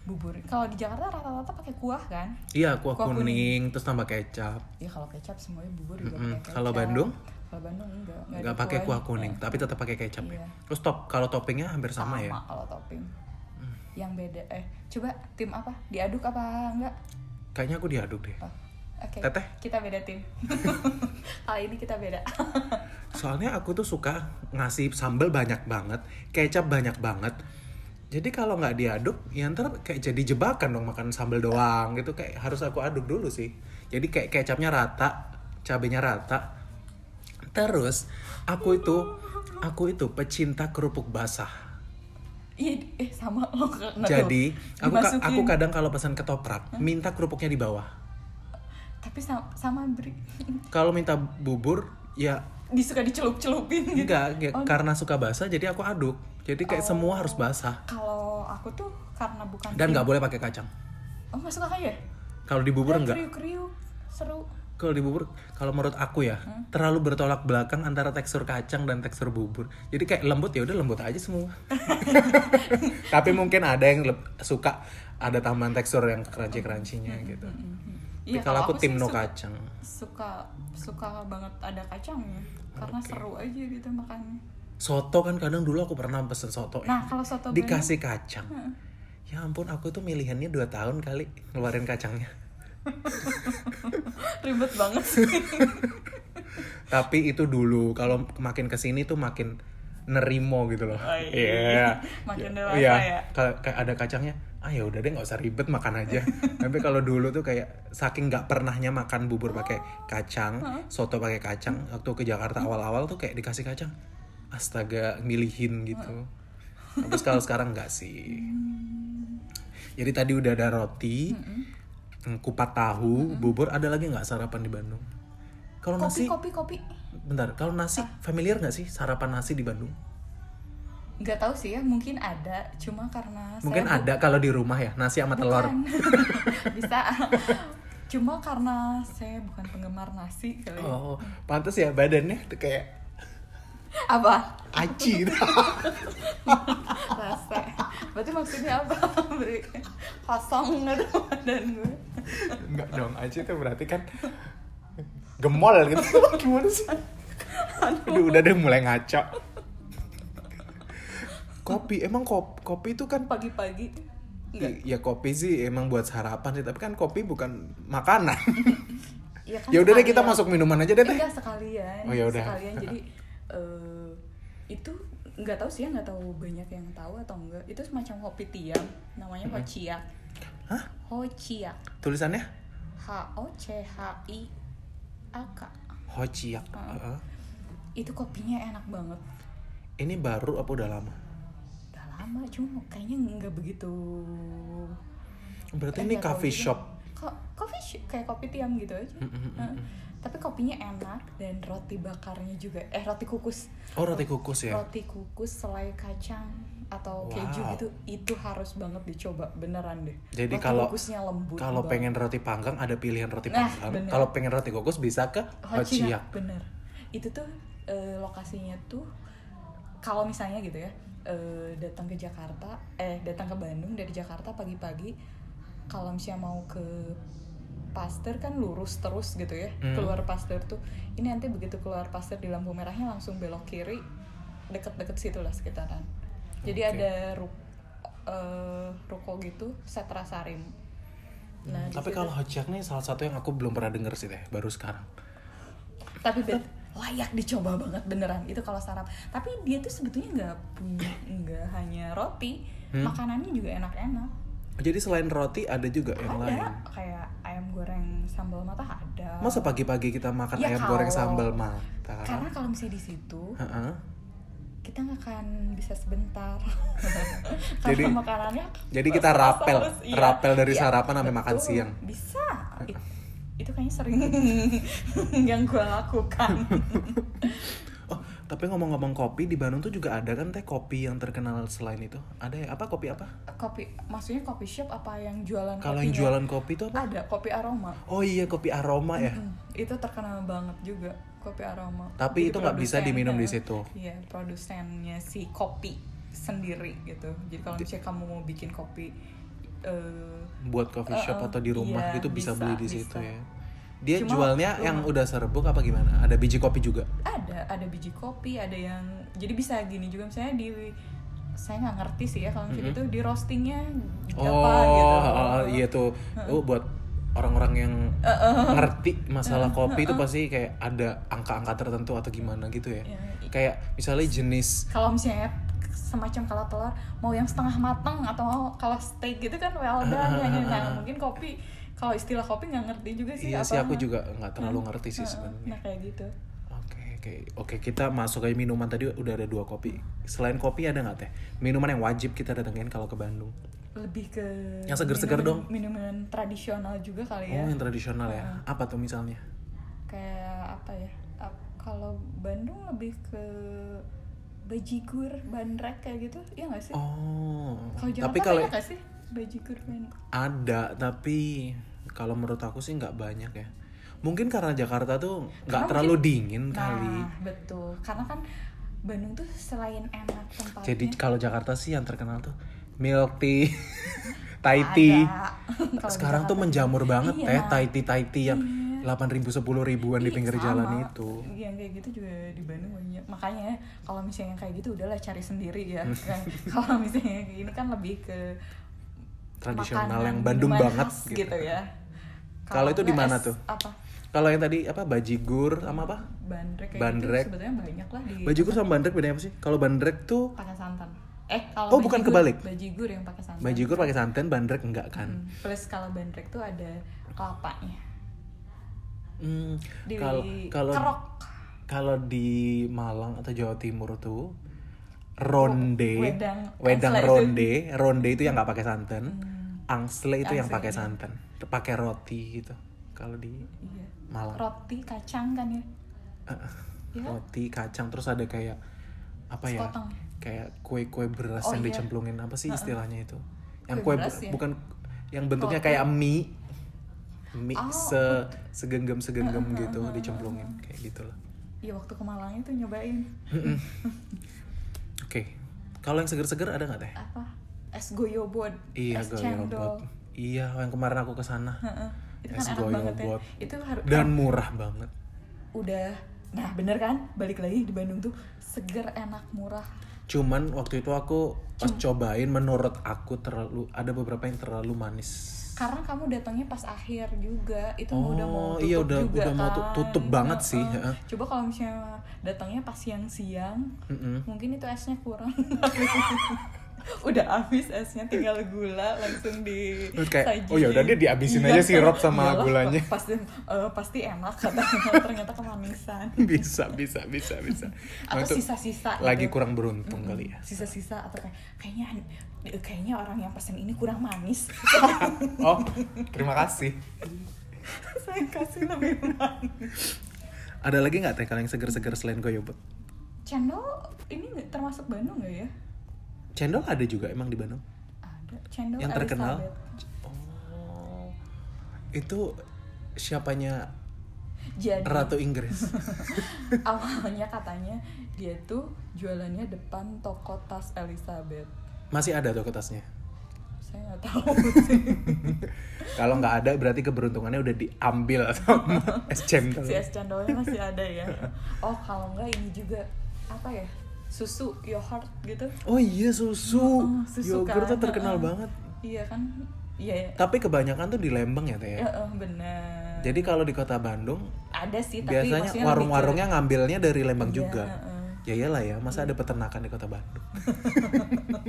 bubur kalau di Jakarta rata-rata pakai kuah kan Iya, kuah, Kuah kuning, terus tambah kecap. ya kalau kecap semuanya bubur juga Mm-mm. pakai kecap Kalau Bandung? kalau Bandung enggak enggak, Nggak ada pakai kuah kuning, Eh, tapi tetap pakai kecap ya. Iya. Terus top kalau toppingnya hampir sama, ya. kalau topping yang beda eh coba tim apa diaduk apa enggak Kayaknya aku diaduk deh. Oh, oke Teteh? kita beda tim <laughs> kali ini kita beda <laughs> Soalnya aku tuh suka ngasih sambal banyak banget, kecap banyak banget. Jadi kalau nggak diaduk, ya ntar kayak jadi jebakan dong makan sambal doang gitu. Kayak harus aku aduk dulu sih. Jadi kayak kecapnya rata, cabenya rata. Terus aku itu, aku itu pecinta kerupuk basah. Iya, eh sama lo <laughs> nggak Jadi aku ka- aku kadang kalau pesan ketoprak, minta kerupuknya di bawah. tapi sama, sama Bri <laughs> Kalau minta bubur, ya disuka dicelup-celupin gitu enggak, ya, Oh. karena suka basah jadi aku aduk. Jadi kayak semua harus basah. kalau aku tuh karena bukan Dan nggak boleh pakai kacang. oh nggak suka kayak Kalau di bubur enggak. kriuk-kriuk seru Kalau di bubur, kalau menurut aku ya, terlalu bertolak belakang antara tekstur kacang dan tekstur bubur. Jadi kayak lembut ya udah lembut aja semua. <laughs> Tapi mungkin ada yang suka ada tambahan tekstur yang crunchy-crunchy-nya gitu. Tapi Iya, kalau aku tim no suka- kacang. suka suka banget ada kacangnya karena seru aja gitu makannya Soto kan kadang dulu aku pernah pesen soto. nah kalau soto Dikasih kacang. Ya ampun, aku tuh milihannya 2 tahun kali ngeluarin kacangnya. <laughs> ribet banget sih Tapi itu dulu, kalau makin ke sini tuh makin nerimo gitu loh. Oh, <laughs> iya. Makin dewasa Iya. ya. Kayak ada kacangnya, ah ya udah deh nggak usah ribet makan aja. <laughs> Tapi kalau dulu tuh kayak saking nggak pernahnya makan bubur pakai kacang, soto pakai kacang. Waktu ke Jakarta awal-awal tuh kayak dikasih kacang, astaga milihin gitu. Terus kalau sekarang nggak sih. Jadi tadi udah ada roti, mm, kupat tahu, bubur. Ada lagi nggak sarapan di Bandung? Kalau kopi nasi, kopi kopi bentar. Kalau nasi, familiar nggak sih sarapan nasi di Bandung? nggak tahu sih ya mungkin ada cuma karena Mungkin saya bu- ada kalau di rumah ya nasi sama telur. <laughs> Bisa <laughs> cuma karena saya bukan penggemar nasi kali ya. Oh, pantas ya badannya tuh kayak apa aci <laughs> rasa berarti maksudnya apa kosong nggak badan gue Enggak dong, aci itu berarti kan gemol gitu. Gimana sih? Aduh, udah deh mulai ngaco. Kopi, emang kopi, kopi itu kan pagi-pagi enggak ya kopi sih emang buat sarapan sih, tapi kan kopi bukan makanan. ya kan ya udah deh kita masuk minuman aja deh enggak sekalian Oh, ya udah. sekalian jadi eh, itu nggak tahu sih ya nggak tahu banyak yang tahu atau enggak itu semacam kopi tiam namanya hociak Hah? hociak Tulisannya H O C H I A K Hociak. Heeh. itu kopinya enak banget Ini baru apa udah lama? udah lama cuma kayaknya nggak begitu Berarti Eh, ini coffee shop. Ko- coffee shop kayak kopi tiam gitu aja Heeh. Tapi kopinya enak dan roti bakarnya juga eh roti kukus Oh, roti kukus ya. roti kukus selai kacang atau keju Wow. gitu itu harus banget dicoba beneran deh Jadi roti kalau kukusnya lembut kalau banget. pengen roti panggang ada pilihan roti Nah, panggang. bener. Kalau pengen roti kukus bisa ke Hociak, Hociak. bener itu tuh eh, lokasinya tuh kalau misalnya gitu ya eh, datang ke Jakarta eh datang ke Bandung dari Jakarta pagi-pagi kalau misalnya mau ke Pasteur kan lurus terus gitu ya Hmm. keluar Pasteur tuh ini nanti begitu keluar Pasteur di lampu merahnya langsung belok kiri deket-deket situ lah sekitaran jadi Oke. ada ru eh, ruko gitu Setra Sarim nah di Tapi kalau Hociak nih salah satu yang aku belum pernah denger sih teh, baru sekarang. tapi bet layak dicoba banget beneran itu kalau sarap tapi dia tuh sebetulnya nggak punya nggak hanya roti Hmm? makanannya juga enak-enak Jadi selain roti ada juga yang lain. ada kayak ayam goreng sambal mata ada Masa pagi-pagi kita makan Ya, ayam goreng kalau- sambal mata? karena kalau misalnya di situ Heeh. kita nggak akan bisa sebentar <laughs> Jadi- makanannya jadi kita rapel, harus- iya. rapel dari Iya, sarapan sampai makan siang. bisa It- itu kayaknya sering <laughs> yang gue lakukan <laughs> tapi ngomong-ngomong kopi di Bandung tuh juga ada kan teh kopi yang terkenal selain itu. Ada ya? Apa kopi apa? kopi maksudnya kopi shop apa yang jualan Kalau yang jualan kopi itu apa? ada kopi aroma Oh iya, kopi aroma ya. Mm, itu terkenal banget juga kopi aroma Tapi Jadi itu nggak bisa diminum di situ. iya produsennya si kopi sendiri gitu jadi kalau misalnya kamu mau bikin kopi eh, Buat coffee shop Uh-uh, atau di rumah iya, gitu bisa, bisa, beli di bisa. situ ya. Dia Cuma jualnya rumah- yang udah serbuk apa gimana? Ada biji kopi juga. ada ada biji kopi ada yang jadi bisa gini juga. Misalnya di saya nggak ngerti sih ya kalau misalnya itu di roastingnya Oh, apa gitu oh, iya tuh. Oh, buat orang-orang yang ngerti masalah kopi itu pasti kayak ada angka-angka tertentu atau gimana gitu ya. Iya, i- Kayak misalnya jenis kalau misalnya semacam kalau telur mau yang setengah matang atau mau kalau steak gitu kan well done hanya nah mungkin kopi kalau istilah kopi nggak ngerti juga sih Iya apa sih aku juga nggak terlalu ngerti sih sebenarnya. nah kayak gitu Oke oke oke kita masuk ke minuman tadi udah ada dua kopi. Selain kopi ada nggak teh? Minuman yang wajib kita datengin kalau ke Bandung. lebih ke Yang seger-seger minuman- minuman tradisional juga kali ya Oh yang tradisional ya. Apa tuh misalnya? kayak apa ya kalau Bandung lebih ke bajigur bandrek kayak gitu ya nggak sih Oh. Jakarta Tapi kalau sih bajigur bandrek ada tapi kalau menurut aku sih nggak banyak ya. Mungkin karena Jakarta tuh nggak terlalu mungkin- dingin kali. Nah, betul. Karena kan Bandung tuh selain enak tempatnya. Jadi kalau Jakarta sih yang terkenal tuh milk tea, <laughs> Thai tea. Sekarang tuh menjamur juga. banget Iya. teh Thai tea Thai tea yang delapan ribu sepuluh ribuan di Ih, pinggir sama. jalan itu. Yang kayak gitu juga di Bandung banyak. Makanya kalau misalnya kayak gitu udahlah cari sendiri ya. <laughs> Kalau misalnya gini kan lebih ke Tradisional makanan, yang Bandung banget khas gitu. gitu ya. Kalau itu di mana tuh? Apa? Kalau yang tadi apa bajigur sama apa? Bandrek kayak Bandrek. gitu sebetulnya banyak lah di Bajigur sama bandrek bedanya apa sih? Kalau bandrek tuh pakai santan. Eh kalau Oh, bukan bajigur- kebalik. Bajigur yang pakai santan. bajigur pakai santan, bandrek enggak kan? Hmm, Plus kalau bandrek tuh ada kelapanya. Hmm, kalau kalau kalau di Malang atau Jawa Timur tuh ronde, Wedang. wedang Angsle itu. ronde, ronde itu yang nggak pakai santan, Hmm, angsle itu yang pakai iya. santan, pakai roti gitu. Kalau di iya. Malang, Roti kacang kan ya? Iya. roti kacang terus ada kayak apa ya? Sekotong. Kayak kue-kue beras Oh, yang iya. dicemplungin apa sih istilahnya itu? Yang Kue kue beras ya? bukan yang bentuknya Roti. kayak mie, mie Oh, se segenggam segenggam gitu dicemplungin kayak gitu loh. Iya waktu ke Malang itu nyobain <laughs> Oke, kalau yang seger-seger ada nggak teh? apa? Es goyobot. Iya, es cendol. Iya, yang kemarin aku ke sana. Heeh. Itu Es kan enak banget ya. goyobot. Itu harus Dan murah banget. udah nah bener kan balik lagi di Bandung tuh seger enak murah Cuman waktu itu aku pas cobain menurut aku terlalu ada beberapa yang terlalu manis. karena kamu datangnya pas akhir juga itu Oh, udah mau tutup iya, udah- juga udah mau kan. tutup banget sih, Heeh. heeh. coba kalau misalnya datangnya pas siang-siang Mm-mm. mungkin itu esnya kurang <laughs> udah habis esnya tinggal gula langsung di Terus kayak, oh ya udah dia dihabisin aja sirup sama gulanya. <laughs> pasti eh, pasti enak katanya <laughs> ternyata kemanisan <laughs> bisa, bisa, bisa, bisa. atau Nah, sisa-sisa lagi gitu. kurang beruntung kali ya. sisa-sisa atau kayak kayaknya kayaknya orang yang pesen ini kurang manis Oh, terima kasih. saya kasih lebih manis Ada lagi nggak teh kalau yang seger-seger selain goyobot? cendol ini termasuk Bandung nggak ya Cendol ada juga emang di Bandung? ada. Cendol yang terkenal? Elizabeth. oh. Itu siapanya? Jadi. Ratu Inggris. <laughs> Awalnya katanya dia tuh jualannya depan toko tas Elizabeth. Masih ada tuh kertasnya saya nggak tahu sih. <laughs> Kalau nggak ada berarti keberuntungannya udah diambil sama <laughs> es cendol. Si es cendolnya masih ada ya. Oh kalau nggak ini juga apa ya susu yogurt gitu oh iya susu Oh, susu yogurt tuh kan, terkenal heeh. banget iya kan iya ya tapi kebanyakan tuh di Lembang ya teh ya eh, bener Jadi kalau di kota Bandung ada sih tapi biasanya warung-warungnya ngambilnya dari Lembang Iya, juga. heeh. Ya iyalah ya, masa ada peternakan di kota Bandung? <laughs>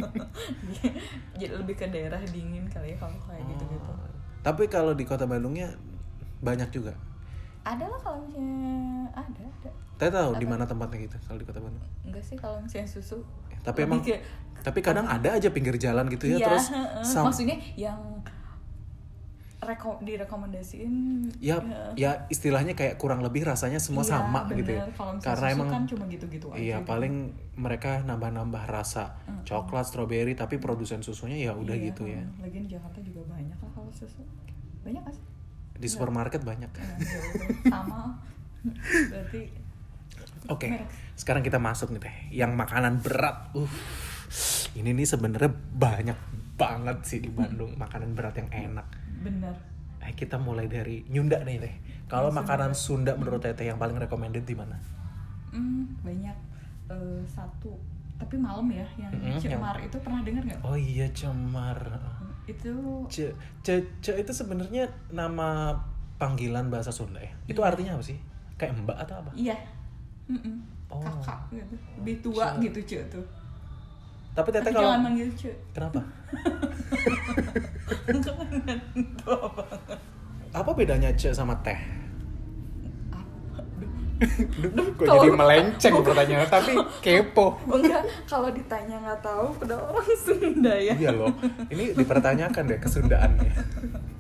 jadi lebih ke daerah dingin kali ya kalau kayak gitu-gitu Oh. Tapi kalau di kota Bandungnya banyak juga. ada lah kalau misalnya ada ada Saya tahu di mana tempatnya gitu kalau di kota Bandung. enggak sih kalau misalnya susu Tapi Lebih emang ke- tapi kadang ada aja pinggir jalan gitu ya Iya, terus sam- maksudnya yang reko direkomendasiin ya ya istilahnya kayak kurang lebih rasanya semua Iya, sama gitu ya. bener. Kalau misalnya Karena emang kan cuma gitu-gitu aja Iya, gitu. paling mereka nambah-nambah rasa coklat, stroberi tapi produsen susunya ya udah Iya, gitu ya. lagian di Jakarta juga banyak lah kalau susu banyak kan Di supermarket banyak. Ya sama <laughs> berarti Oke, Merek. sekarang kita masuk nih teh, yang makanan berat. Uh, ini nih sebenarnya banyak banget sih di Bandung <laughs> makanan berat yang enak. bener Eh kita mulai dari Nyunda nih teh. Kalau makanan Sunda menurut teteh yang paling recommended di mana? hmm, banyak Eh, satu tapi malam ya yang yang- cemar itu pernah dengar nggak Oh iya cemar. itu Ce, ce, ce itu sebenarnya nama panggilan bahasa Sunda ya. Itu artinya apa sih? Kayak mbak atau apa? iya Mm-mm. Oh. kakak gitu lebih tua Ce. gitu cuy tuh Tapi teteh kalau jangan manggil cuy kenapa? Jangan tua banget Apa bedanya ce sama teh? Duh, jadi melenceng <laughs> pertanyaannya tapi kepo. enggak kalau ditanya nggak tahu udah orang Sunda ya Iya loh, ini dipertanyakan deh kesundaannya. <laughs>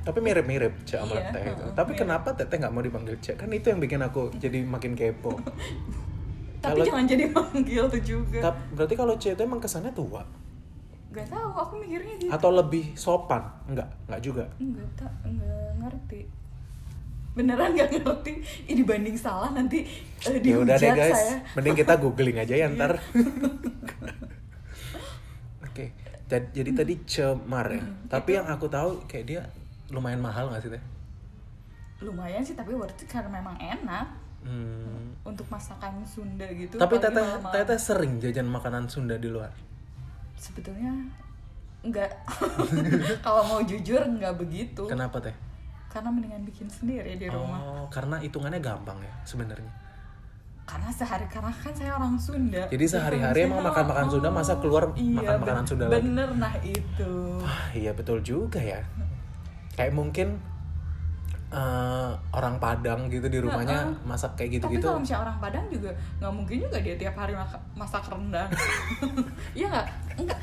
Tapi mirip-mirip ce sama Iya, teh itu. heeh, Tapi mirip. kenapa teteh nggak mau dipanggil ce? Kan itu yang bikin aku jadi makin kepo. <laughs> tapi Kalau- jangan jadi manggil tuh juga berarti kalau ce itu emang kesannya tua nggak tahu aku mikirnya gitu atau lebih sopan? Enggak, enggak juga. Enggak, tak, enggak ngerti. Beneran nggak ngerti. Ini dibanding salah nanti eh, Ya udah deh dihujat guys, saya. mending kita googling aja ya <laughs> ntar. <laughs> Jadi tadi cemar ya. Tapi yang aku tahu kayak dia lumayan mahal nggak sih teh? Lumayan sih tapi worth it karena memang enak Hmm. untuk masakan Sunda gitu. Tapi teteh teteh sering jajan makanan Sunda di luar. sebetulnya enggak. <laughs> Kalau mau jujur enggak begitu. Kenapa teh? Karena mendingan bikin sendiri di rumah. Oh, karena hitungannya gampang ya sebenarnya. Karena sehari karena kan saya orang Sunda. Jadi sehari-hari emang makan-makan Sunda, masa keluar iya, makan makanan Sunda lagi? Bener nah itu. Wah, iya betul juga ya. Kayak mungkin eh, orang Padang gitu di rumahnya masak kayak Tapi gitu-gitu. kalau misalnya orang Padang juga nggak mungkin juga dia tiap hari masak rendang. <laughs> Iya nggak? Enggak.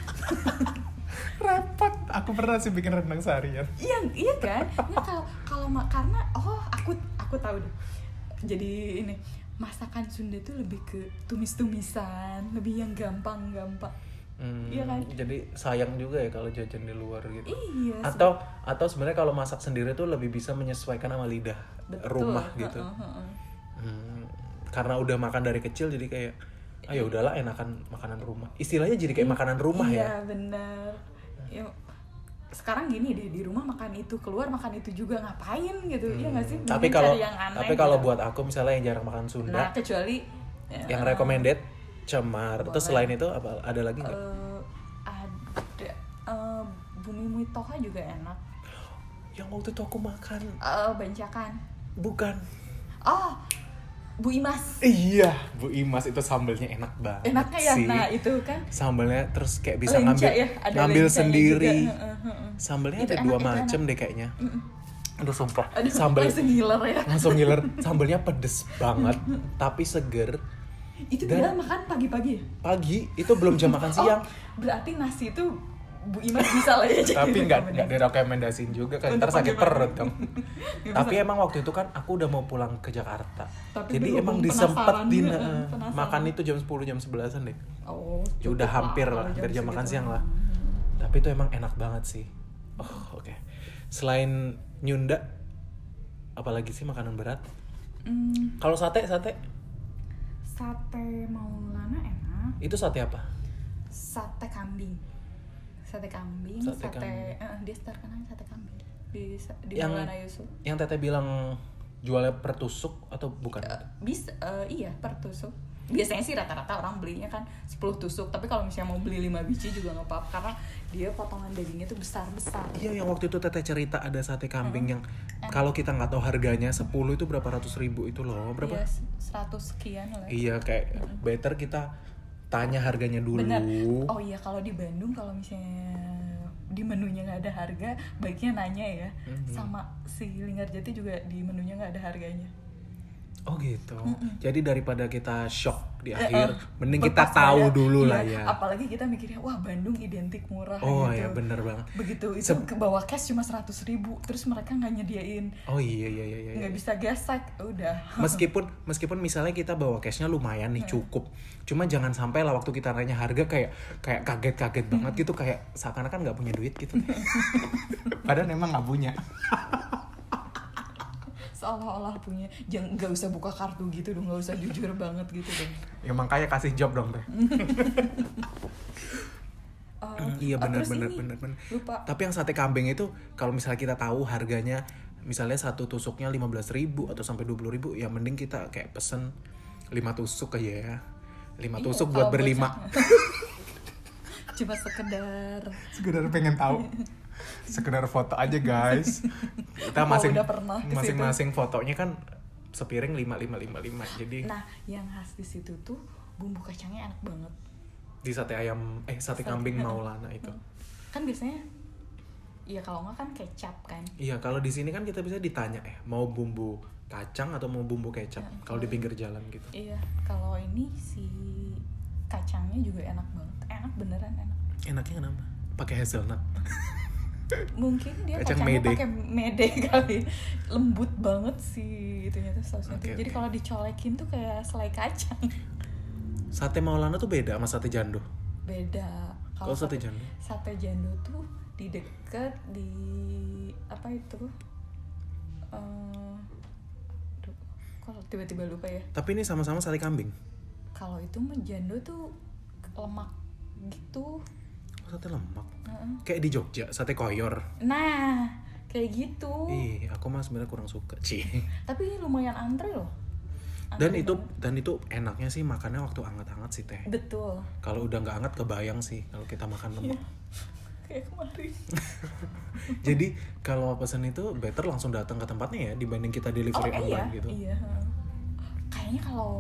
Repot. Aku pernah sih bikin rendang seharian. Iya, iya kan? Nggak kalau kalau karena oh aku aku tahu deh. Jadi ini masakan Sunda itu lebih ke tumis-tumisan, lebih yang gampang-gampang. Hmm, Iya kan? Jadi sayang juga ya kalau jajan di luar gitu. Iya. Atau atau sebenarnya kalau masak sendiri tuh lebih bisa menyesuaikan sama lidah Betul. rumah gitu. Heeh, heeh. Hmm, karena udah makan dari kecil jadi kayak ayo udahlah enakan makanan rumah. Istilahnya jadi kayak makanan rumah iya, ya. bener. Ya, sekarang gini deh di rumah makan itu keluar makan itu juga ngapain gitu Iya nggak sih Hmm, Tapi kalau yang aneh tapi kalau gitu. buat aku misalnya yang jarang makan nah Sunda, kecuali ya, yang recommended cemar. Terus Boleh. selain itu apa ada lagi nggak? eh, ada eh, bumi muitoha juga enak yang waktu itu aku makan Eh, bancakan bukan. oh Bu Imas Iya, Bu Imas itu sambelnya enak banget enaknya ya sih. nah itu kan Sambelnya terus kayak bisa Lenca ngambil ya, ada ngambil sendiri. juga. Sambelnya Itu ada enak, dua macam deh kayaknya. Aduh sumpah. Aduh, Sambel langsung ngiler ya langsung ngiler. Sambelnya pedes banget, tapi seger. itu Dan- dia makan pagi-pagi ya? Pagi itu belum jam makan siang. oh, berarti nasi itu Bu Imas bisa lah ya jadi tapi nggak nggak rekomendasi. direkomendasiin juga kan. Ntar sakit perut dong. <laughs> Tapi emang waktu itu kan aku udah mau pulang ke Jakarta. Tapi jadi emang disempet di penasaran. makan itu jam 10 jam 11an deh. Oh ya udah hampir lah hampir jam makan siang lah. Tapi itu emang enak banget sih. Oh oke. Selain nyunda apalagi sih makanan berat? Hmm, kalau sate sate? Sate Maulana enak. Itu sate apa? Sate kambing sate kambing Sate sate, kambing. eh, dia terkenal sate kambing. Di di Yang- Maulana Yusuf yang teteh bilang jualnya per tusuk atau bukan? Eh, bisa eh, iya per tusuk biasanya sih rata-rata orang belinya kan 10 tusuk tapi kalau misalnya mau beli 5 biji juga nggak apa-apa karena dia potongan dagingnya tuh besar-besar. Iya yang waktu itu teteh cerita ada sate kambing yang kalau kita nggak tahu harganya 10 itu berapa ratus ribu itu loh berapa? Iya, 100 sekian lah. Iya kayak better kita tanya harganya dulu. Benar. Oh iya kalau di Bandung kalau misalnya di menunya nggak ada harga, baiknya nanya ya. Mhm. Sama si Linggarjati juga di menunya nggak ada harganya. Oh gitu. Jadi daripada kita shock di Eh, akhir, eh, mending kita tahu bayar. dulu Iya, lah ya. Apalagi kita mikirnya wah Bandung identik murah Oh gitu. ya bener banget. Begitu itu Se- ke bawah cash cuma 100 ribu, terus mereka nggak nyediain, Oh iya iya iya. iya. nggak bisa gesek, udah. Meskipun meskipun misalnya kita bawa cashnya lumayan nih cukup, cuma jangan sampai lah waktu kita nanya harga kayak kayak kaget-kaget banget gitu kayak seakan-akan nggak punya duit gitu. <laughs> Padahal emang nggak punya. <laughs> Seolah-olah punya, jangan nggak usah buka kartu gitu dong, nggak usah jujur banget gitu dong. Ya makanya kasih job dong teh. Eh, <laughs> iya benar benar benar benar. Tapi yang sate kambing itu kalau misalnya kita tahu harganya misalnya satu tusuknya 15.000 ribu atau sampai 20.000 ribu ya mending kita kayak pesen 5 tusuk aja ya. 5 Iya, tusuk buat berlima. <laughs> Cuma sekedar. Sekedar pengen tahu <laughs> sekedar foto aja guys <laughs> kita masing situ? masing-masing fotonya kan sepiring 5 5 5 5 jadi Nah, yang khas di situ tuh bumbu kacangnya enak banget. di sate ayam eh sate Sate- kambing Maulana itu Kan biasanya ya kalau nggak kan kecap kan. iya kalau di sini kan kita bisa ditanya eh mau bumbu kacang atau mau bumbu kecap Ya, kalau di pinggir jalan gitu Iya, kalau ini si kacangnya juga enak banget. Enak beneran enak. enaknya kenapa pakai hazelnut <laughs> Mungkin dia Kacang kacangnya mede. pakai mede <laughs> kali. Lembut banget sih itunya tuh sausnya Oke, tuh. Jadi kalau dicolekin tuh kayak selai kacang. sate Maulana tuh beda sama sate jando Beda. kalau sate jando sate jando tuh di deket di apa itu Eh, aduh, kok tiba-tiba lupa ya tapi ini sama-sama sate kambing kalau itu mah jando tuh lemak gitu Oh, sate lemak. Heeh. kayak di Jogja sate koyor. Nah kayak gitu. Ih aku mah sebenarnya kurang suka sih tapi lumayan antre loh. Dan itu banget. dan itu enaknya sih makannya waktu anget-anget sih teh. Betul. Kalau udah nggak anget kebayang sih kalau kita makan lemak. Iya. <laughs> kayak kemarin. <laughs> Jadi kalau pesan itu better langsung datang ke tempatnya ya dibanding kita delivery iya online gitu. iya. Kayaknya kalau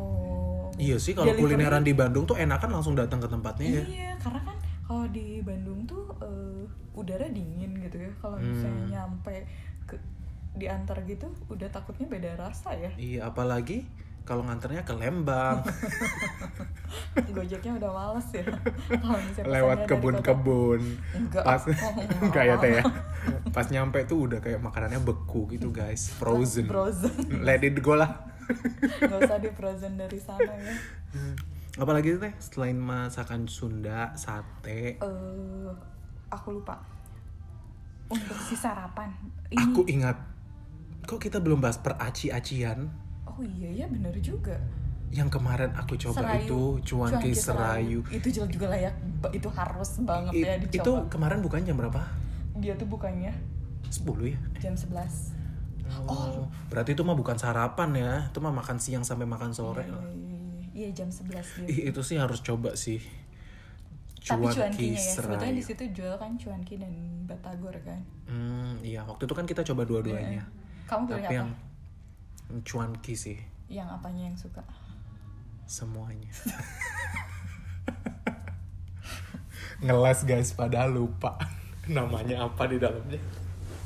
iya sih kalau kulineran di Bandung tuh enakan langsung datang ke tempatnya ya. Iya, karena kan kalau di Bandung tuh eh, udara dingin gitu ya. Kalau Hmm. misalnya nyampe ke diantar gitu, udah takutnya beda rasa ya. iya apalagi kalau nganternya ke Lembang <laughs> Gojeknya udah males ya. Lewat kebun-kebun pas <laughs> Oh, enggak. enggak ya teh ya pas nyampe tuh udah kayak makanannya beku gitu guys frozen Frozen. let it go lah Gak usah di frozen dari sana ya. Apalagi teh selain masakan Sunda sate Eh, aku lupa. Untuk si sarapan. Ini, aku ingat kok kita belum bahas per aci-acian Oh iya ya bener juga. yang kemarin aku coba Serayu. itu cuanki serayu, Itu juga juga layak. Itu harus banget I- ya itu dicoba. kemarin bukan jam berapa Dia tuh bukannya 10 ya jam 11 oh, berarti itu mah bukan sarapan ya itu mah makan siang sampai makan sore Iya, lah iya, iya. Jam 11 dia. Ih, itu sih harus coba sih Tapi cuanki cuankinya ya. Sebetulnya di situ jual kan cuanki dan batagor kan. Hmm, iya waktu itu kan kita coba dua-duanya. Kamu pilih Tapi apa? yang cuanki sih Yang apanya yang suka? semuanya. <laughs> Ngeles guys padahal lupa <laughs> namanya apa di dalamnya.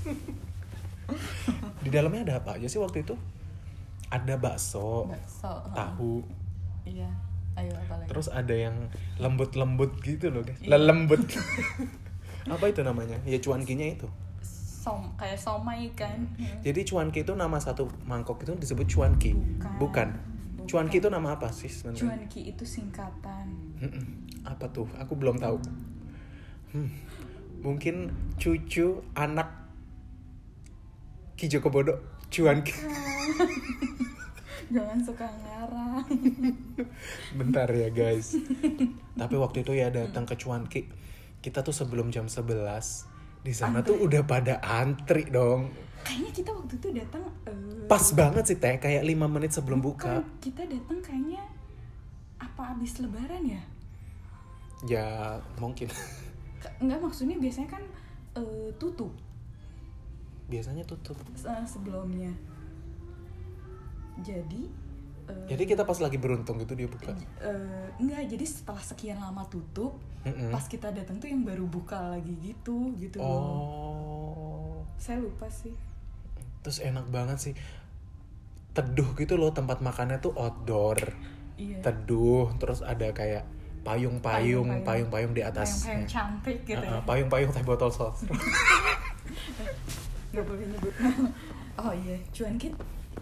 <laughs> di dalamnya ada apa aja sih waktu itu? Ada bakso, Bakso. tahu, Iya. Ayo apa lagi? terus ada yang lembut-lembut gitu loh guys. Lelembut. <laughs> apa itu namanya? Ya cuankinya itu. Som kayak somai kan. Hmm. Jadi cuanki itu nama satu mangkok itu disebut cuanki. Bukan. Bukan. Cuanki itu nama apa sih sebenarnya? Cuanki itu singkatan. Apa tuh? Aku belum tahu. Hmm. Mungkin cucu anak Ki Joko Bodo cuanki. <laughs> Jangan suka ngarang. <laughs> Bentar ya guys. Tapi waktu itu ya datang ke cuanki. Kita tuh sebelum jam 11 di sana tuh udah pada antri dong. Kayaknya kita waktu itu datang eh, Pas banget sih teh, kayak lima menit sebelum buka. kita datang kayaknya apa abis lebaran ya Ya mungkin. Enggak maksudnya biasanya kan eh, tutup Biasanya tutup. se- sebelumnya jadi eh, Jadi kita pas lagi beruntung gitu dia buka. eh, enggak jadi setelah sekian lama tutup Mm-mm. pas kita datang tuh yang baru buka lagi gitu gitu loh Oh. saya lupa sih Terus enak banget sih. Teduh gitu loh tempat makannya tuh outdoor. iya Teduh, terus ada kayak payung-payung, Payung-payung. di atasnya. payung-payung cantik gitu Uh-uh, ya payung-payung teh botol sos. <laughs> nggak boleh nyebut <laughs> oh iya cuan kit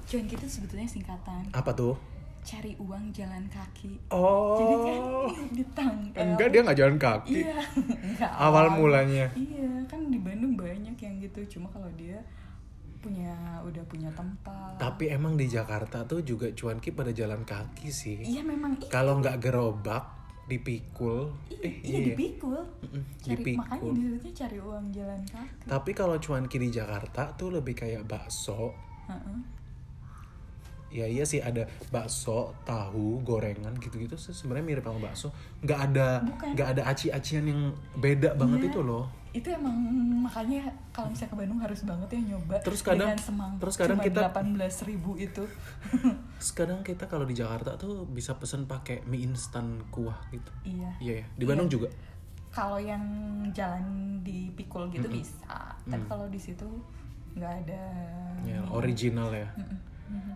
cuan itu sebetulnya singkatan Apa tuh? cari uang jalan kaki Oh. jadi kan <laughs> di tang eh, Enggak dia nggak jalan kaki. iya enggak <laughs> Awal mulanya. iya kan di Bandung banyak yang gitu cuma kalau dia punya udah punya tempat Tapi emang di Jakarta tuh juga cuanki pada jalan kaki sih. iya memang iya Kalau nggak gerobak, dipikul. Eh, iya dipikul Mm-mm, cari makanya dipikul. disebutnya cari uang jalan kaki Tapi kalau cuanki di Jakarta tuh lebih kayak bakso. Heeh. Ya iya sih ada bakso, tahu, gorengan gitu-gitu sih sebenarnya mirip sama bakso. Nggak ada nggak ada aci-acian yang beda banget Iya. itu loh. itu emang makanya kalau misalnya ke Bandung harus banget ya nyoba Terus kadang- dengan semang terus kadang cuma kita- 18.000 ribu itu <laughs> Sekarang kita kalau di Jakarta tuh bisa pesen pakai mie instan kuah gitu. iya Iya ya. Di Bandung Iya. juga. kalau yang jalan dipikul gitu bisa tapi kalau di situ nggak ada Ya, original ya. Mm-mm. Mhm.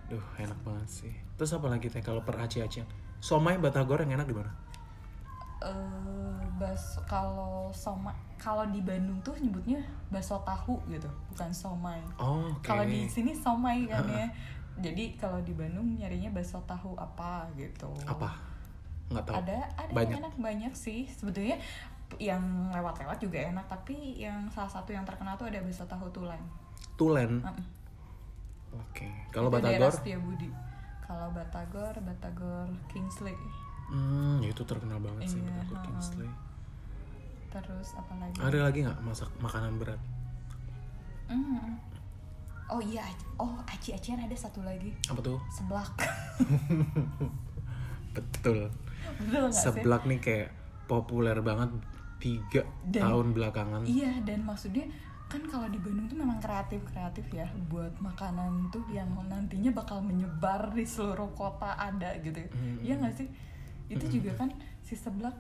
Duh, enak banget sih. Terus apa lagi teh kalau per aci-acian? Somai batagor yang enak di mana? Eh, bas kalau soma kalau di Bandung tuh nyebutnya bakso tahu gitu bukan somai Oh, oke. kalau di sini somai kan ya jadi kalau di Bandung nyarinya bakso tahu apa gitu apa? Nggak tahu. ada ada Banyak. yang enak banyak sih sebetulnya yang lewat-lewat juga enak tapi yang salah satu yang terkenal tuh ada bakso tahu tulen Tulen. Mm-mm. Oke. Kalau Itu daerah batagor? Kalau Batagor Batagor Kingsley Hmm, ya itu terkenal banget sih Iya, batagor ha-ha. Kingsley. terus apa lagi Ada lagi nggak masak makanan berat? Mm. oh iya oh aci-acian ada satu lagi Apa tuh? seblak <laughs> Betul. betul nggak sih Seblak nih kayak populer banget tiga Dan- tahun belakangan. iya dan maksudnya kan kalau di Bandung tuh memang kreatif kreatif ya buat makanan tuh yang nantinya bakal menyebar di seluruh kota ada gitu Hmm. iya nggak sih itu juga kan si seblak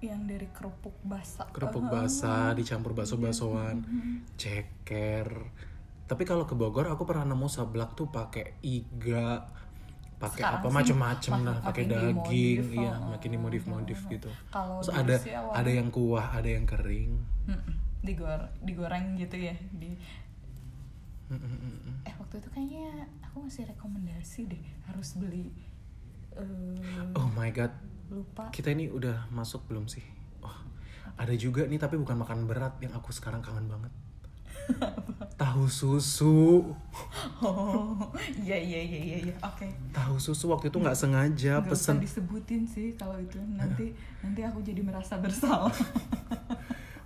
yang dari kerupuk basah Kerupuk Eh, basah dicampur bakso-baksoan, Mm-hmm. ceker. Tapi kalau ke Bogor aku pernah nemu seblak tuh pakai iga, pakai apa macem-macem mak- lah, pakai daging, iya, makin dimodif-modif gitu. Kalau Terus ada ada yang kuah, ada yang kering. Mm-mm. Digor digoreng gitu ya di eh waktu itu kayaknya aku ngasih rekomendasi deh harus beli eh Oh my god, lupa kita ini udah masuk belum sih? Wah, ada juga nih tapi bukan makan berat yang aku sekarang kangen banget. <laughs> Tahu susu. <laughs> oh iya iya iya iya iya oke Tahu susu waktu itu nggak sengaja usah pesen. disebutin sih kalau itu nanti nanti aku jadi merasa bersalah <laughs>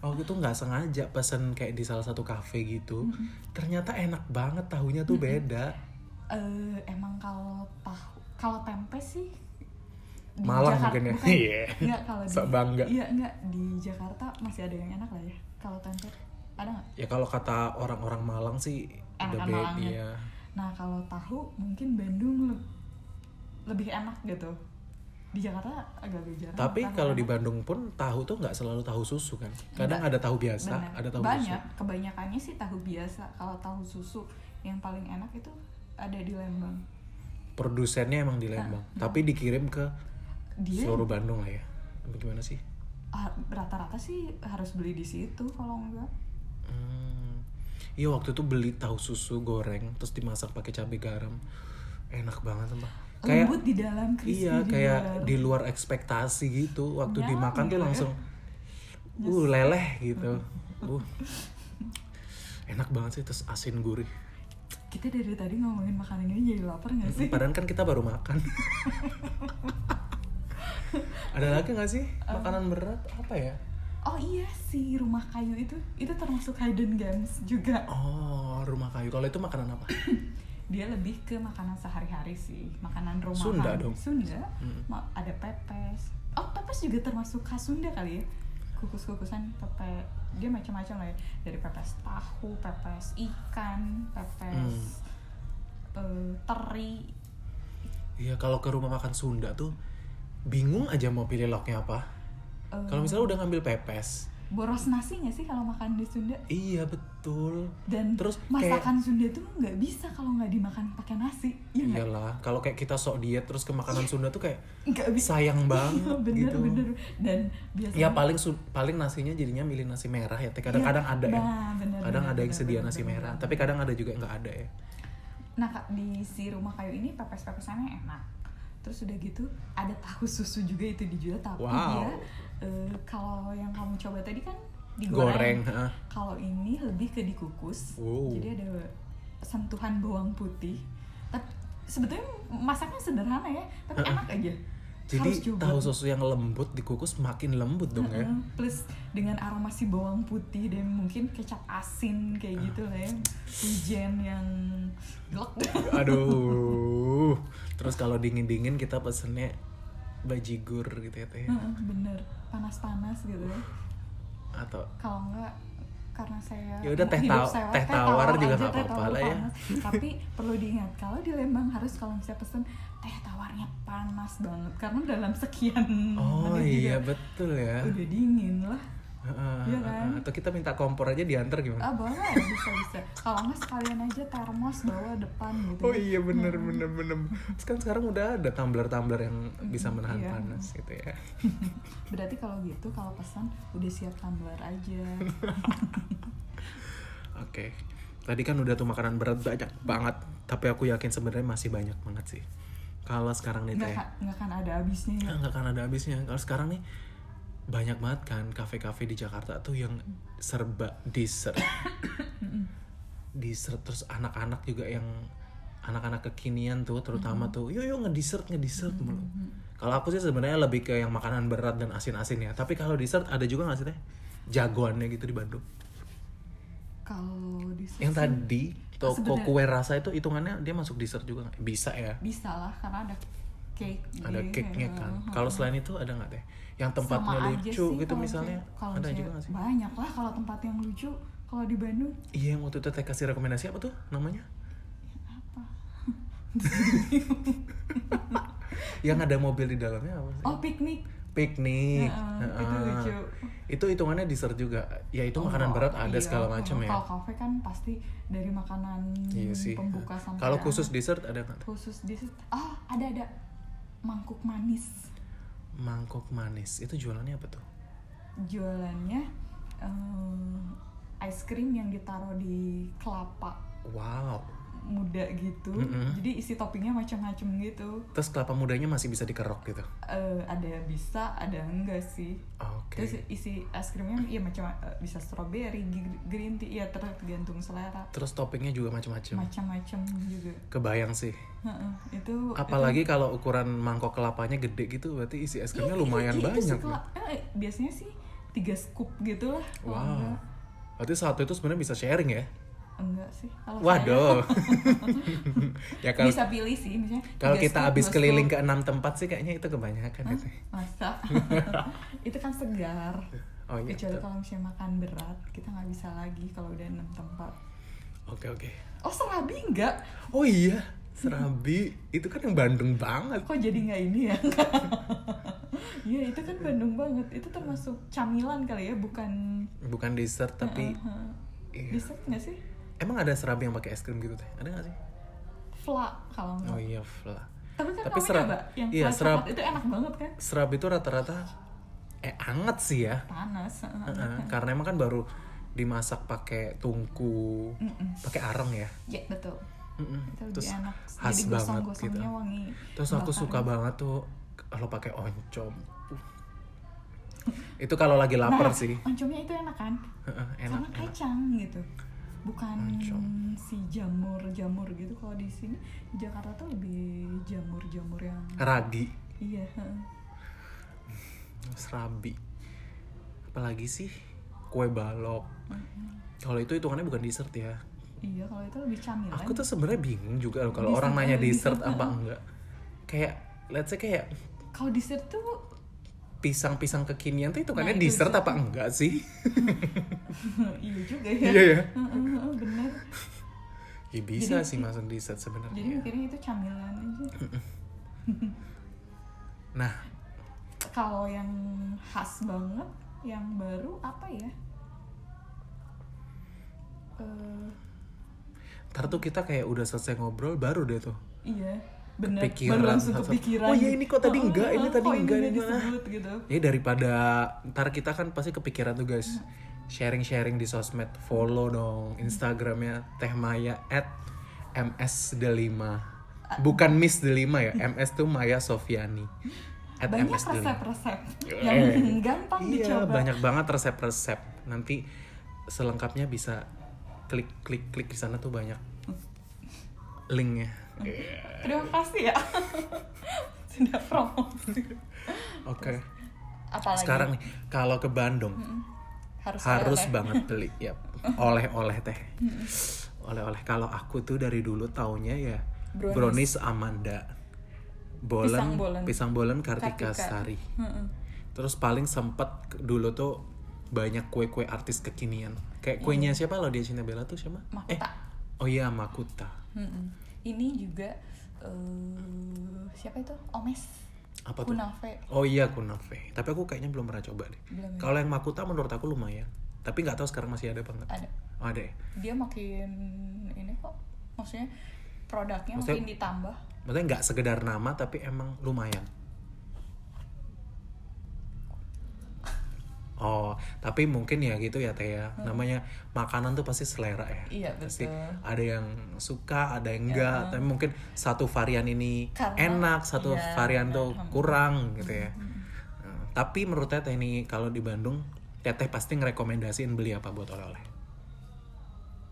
Waktu itu nggak sengaja pesen kayak di salah satu cafe gitu. Ternyata enak banget tahunya tuh beda. eh emang kalau tahu kalau tempe sih di Malang Jakarta- mungkin ya? bukan, Iya. enggak kalau di bangga. iya enggak di Jakarta masih ada yang enak lah ya kalau tempe ada nggak Ya kalau kata orang-orang Malang sih udah Enakan beda. Malangnya. Iya. Nah kalau tahu mungkin Bandung le- lebih enak gitu. Di Jakarta agak-agak jarang. Tapi kalau di. Bandung pun tahu tuh nggak selalu tahu susu kan. Kadang Enggak. ada tahu biasa, Bener. ada tahu banyak. susu. Kebanyakannya sih tahu biasa. Kalau tahu susu yang paling enak itu ada di Lembang. Produsennya emang di Lembang, tapi dikirim ke Dia seluruh Bandung lah ya. Apa Gimana sih? ah, rata-rata sih harus beli di situ kalau enggak. Hmm. Iya waktu itu beli tahu susu goreng terus dimasak pakai cabai garam. Enak banget mbak. Kayak Lembut di dalam, crispy iya di kayak luar. di luar ekspektasi gitu. Waktu Nyam dimakan tuh gitu ya. langsung uh leleh gitu. <laughs> Uh. Enak banget sih terus asin gurih. Kita dari tadi ngomongin makanan ini jadi lapar gak sih? Padahal kan kita baru makan. <laughs> Ada lagi nggak sih makanan berat apa ya? Oh iya si rumah kayu itu itu termasuk hidden gems juga. Oh rumah kayu. Kalau itu makanan apa? <coughs> dia lebih ke makanan sehari-hari sih makanan rumahan Sunda dong. Sunda Hmm. Ada pepes. Oh pepes juga termasuk khas Sunda kali ya? Kukus-kukusan pepe dia macam-macam lah ya. Dari pepes tahu pepes ikan pepes eh, teri. Iya kalau ke rumah makan Sunda tuh bingung aja mau pilih lauknya apa. eh, Kalau misalnya udah ngambil pepes, boros nasi nggak sih kalau makan di Sunda iya betul. dan Terus kayak- masakan Sunda tuh nggak bisa kalau nggak dimakan pakai nasi ya nggak Iyalah, kalau kayak kita sok diet terus ke makanan Sunda tuh kayak nggak bisa sayang Iya, banget bener gitu. bener dan biasanya Ya paling paling nasinya jadinya milih nasi merah ya. Kadang-kadang Iya, ada ya. nah, bener, kadang bener, ada yang bener, sedia bener, nasi bener, merah, bener. tapi kadang ada juga yang nggak ada ya. nah di si rumah kayu ini pepes pepesannya enak terus udah gitu ada tahu susu juga itu dijual tapi Wow. dia eh, kalau yang kamu coba tadi kan Goreng, digoreng kalau ini lebih ke dikukus. Wow. jadi ada sentuhan bawang putih. Tapi sebetulnya masaknya sederhana ya tapi enak aja. Jadi Harus coba. tahu susu yang lembut dikukus makin lembut dong ya. Heeh, plus dengan aroma si bawang putih dan mungkin kecap asin kayak gitu lah ya. Hujan yang gelek Aduh. <laughs> Terus kalau dingin-dingin kita pesennya bajigur gitu ya teh. Heeh, bener panas-panas gitu ya Atau kalau enggak karena saya Ya udah, teh taw- saya- teh tawar juga nggak teh apa-apa lah ya. tapi perlu diingat kalau di Lembang harus kalau misalnya pesen teh tawarnya panas banget karena dalam sekian Oh iya juga betul ya. udah dingin lah Iya heeh, kan? Atau kita minta kompor aja diantar ah gimana? boleh bisa bisa kalau nggak sekalian aja termos bawa depan gitu Oh iya bener bener bener. Terus kan sekarang udah ada tumbler-tumbler yang bisa menahan Iya. panas gitu ya. <laughs> berarti kalau gitu kalau pesan udah siap tumbler aja <laughs> Oke. Tadi kan udah tuh makanan berat banyak banget, tapi aku yakin sebenarnya masih banyak banget sih. Kalau sekarang nih teh, nggak kan ada habisnya ya nggak akan ada habisnya. Kalau sekarang nih banyak banget kan kafe-kafe di Jakarta tuh yang serba dessert. <coughs> dessert terus anak-anak juga yang anak-anak kekinian tuh terutama tuh yo yo ngedessert ngedessert mulu. Kalau aku sih sebenarnya lebih ke yang makanan berat dan asin-asin ya. Tapi kalau dessert ada juga nggak sih teh? Jagoannya gitu di Bandung. kalau di Yang tadi toko kue rasa itu hitungannya dia masuk dessert juga nggak? Bisa ya. bisa lah karena ada cake Ada di- cake-nya kan. Kalau selain itu ada nggak teh? Yang tempatnya Sama lucu sih gitu misalnya. kayak- kalau Ada juga nggak sih? banyak lah kalau tempat yang lucu kalau di Bandung Iya yang waktu itu teh kasih rekomendasi apa tuh namanya? apa <laughs> Yang ada mobil di dalamnya apa sih? oh piknik Piknik. Heeh, Heeh. itu lucu Itu hitungannya dessert juga. Ya itu makanan Oh, berat ada iya. segala macam ya. kalau kafe kan pasti dari makanan Iya sih. pembuka sampai Kalau khusus dessert ada nggak? khusus dessert ah ada ada mangkuk manis Mangkok manis. Itu jualannya apa tuh? jualannya eh, ice cream yang ditaruh di kelapa Wow. Muda gitu Mm-mm. jadi isi toppingnya macam-macam gitu Terus kelapa mudanya masih bisa dikerok gitu. Eh, ada bisa ada enggak sih Oke. terus isi es krimnya ya macam eh, bisa strawberry green tea ya tergantung selera Terus toppingnya juga macam-macam. macam-macam juga Kebayang sih. Heeh, itu Apalagi kalau ukuran mangkok kelapanya gede gitu, berarti isi es krimnya Iya, lumayan iya, itu banyak. sih kela- eh, biasanya sih tiga scoop gitu lah Wow. Berarti satu itu sebenarnya bisa sharing ya? Enggak sih kalau Waduh. <laughs> ya kalau bisa pilih sih misalnya kalau kita habis keliling ke enam tempat sih kayaknya itu kebanyakan gitu. masa <laughs> itu kan segar Oh iya. kecuali kalau misalnya makan berat kita nggak bisa lagi kalau udah enam tempat Oke oke. oh serabi enggak Oh iya, Serabi itu kan yang Bandung banget. kok jadi nggak ini ya <laughs> Iya itu kan Bandung banget itu termasuk camilan kali ya bukan Bukan dessert tapi Heeh. iya. dessert nggak sih emang ada serabi yang pakai es krim gitu teh? Ada nggak sih? fla kalau nggak Oh iya, fla. tapi kan tapi kamu serab- nyoba yang iya, serab- itu enak banget kan Serabi itu rata-rata eh anget sih ya. panas heeh. Heeh, Karena emang kan baru dimasak pakai tungku, Mm-mm. pakai areng ya. ya betul Mm-mm. itu lebih Terus enak khas jadi banget gitu. wangi Terus aku bakar. suka banget tuh kalau pakai oncom. Uh. Itu kalau lagi lapar nah, sih. oncomnya itu enak kan Heeh, enak, karena enak. kacang gitu bukan Oncom. si jamur jamur gitu kalau di sini di Jakarta tuh lebih jamur jamur yang Ragi, iya serabi. Apalagi sih kue balok. Kalau itu hitungannya bukan dessert ya. iya kalau itu lebih camilan Aku tuh sebenarnya bingung juga loh kalau orang nanya dessert dessert? <laughs> apa enggak. Kayak let's say kayak kalau dessert tuh pisang-pisang kekinian tuh itu kan Nah, itu dessert apa enggak sih? <laughs> iya juga ya. Iya ya. Bener. <laughs> Ya bisa Jadi- sih masuk dessert jadi sebenarnya. mikirnya itu camilan aja. <laughs> Nah, kalau yang khas banget yang baru apa ya? Eh, ntar tuh kita kayak udah selesai ngobrol baru deh tuh. iya bener Kepikiran baru langsung kepikiran Oh iya, ini kok tadi Oh, enggak, ini oh, tadi enggak, nggak ini disebut gitu Ya daripada ntar kita kan pasti kepikiran tuh guys. Sharing-sharing di sosmed, follow dong Instagramnya Teh Maya at ms delima. Bukan Miss Delima ya, MS tuh Maya Sofiani. At banyak MS Delima. resep-resep Eh, yang <laughs> gampang Iya, dicoba banyak banget resep-resep. Nanti selengkapnya bisa klik klik klik di sana tuh banyak linknya. Terima kasih ya <laughs> sudah promosi Oke. apalagi Sekarang nih kalau ke Bandung harus harus oleh-oleh. banget beli <laughs> ya oleh-oleh teh. Oleh-oleh kalau aku tuh dari dulu taunya ya Brownies. brownies Amanda. Bolen, Pisang bolen. pisang bolen Kartika, Kartika. Sari. Heeh. Terus paling sempet dulu tuh banyak kue-kue artis kekinian. Kayak kuenya siapa lo dia Cinta Bella tuh siapa? Eh, Makuta. oh iya Makuta. Mm-mm. Ini juga eh siapa itu Omes Apa tuh? Kunafe Oh iya kunafe. Tapi aku kayaknya belum pernah coba deh. Belum ya? Kalau yang Makuta menurut aku lumayan. Tapi nggak tahu sekarang masih ada apa enggak. ada Oh, ada ya? dia makin ini kok maksudnya produknya Maksudnya- makin ditambah Maksudnya nggak sekedar nama tapi emang lumayan. Oh, tapi mungkin ya gitu ya Teh ya. Namanya makanan tuh pasti selera ya. Iya, Pasti betul. ada yang suka, ada yang enggak. Tapi mungkin satu varian ini Karena- enak, satu iya, varian tuh Hmm. kurang gitu ya. Nah, tapi menurut Teteh ini kalau di Bandung, Teteh pasti ngerekomendasiin beli apa buat oleh-oleh?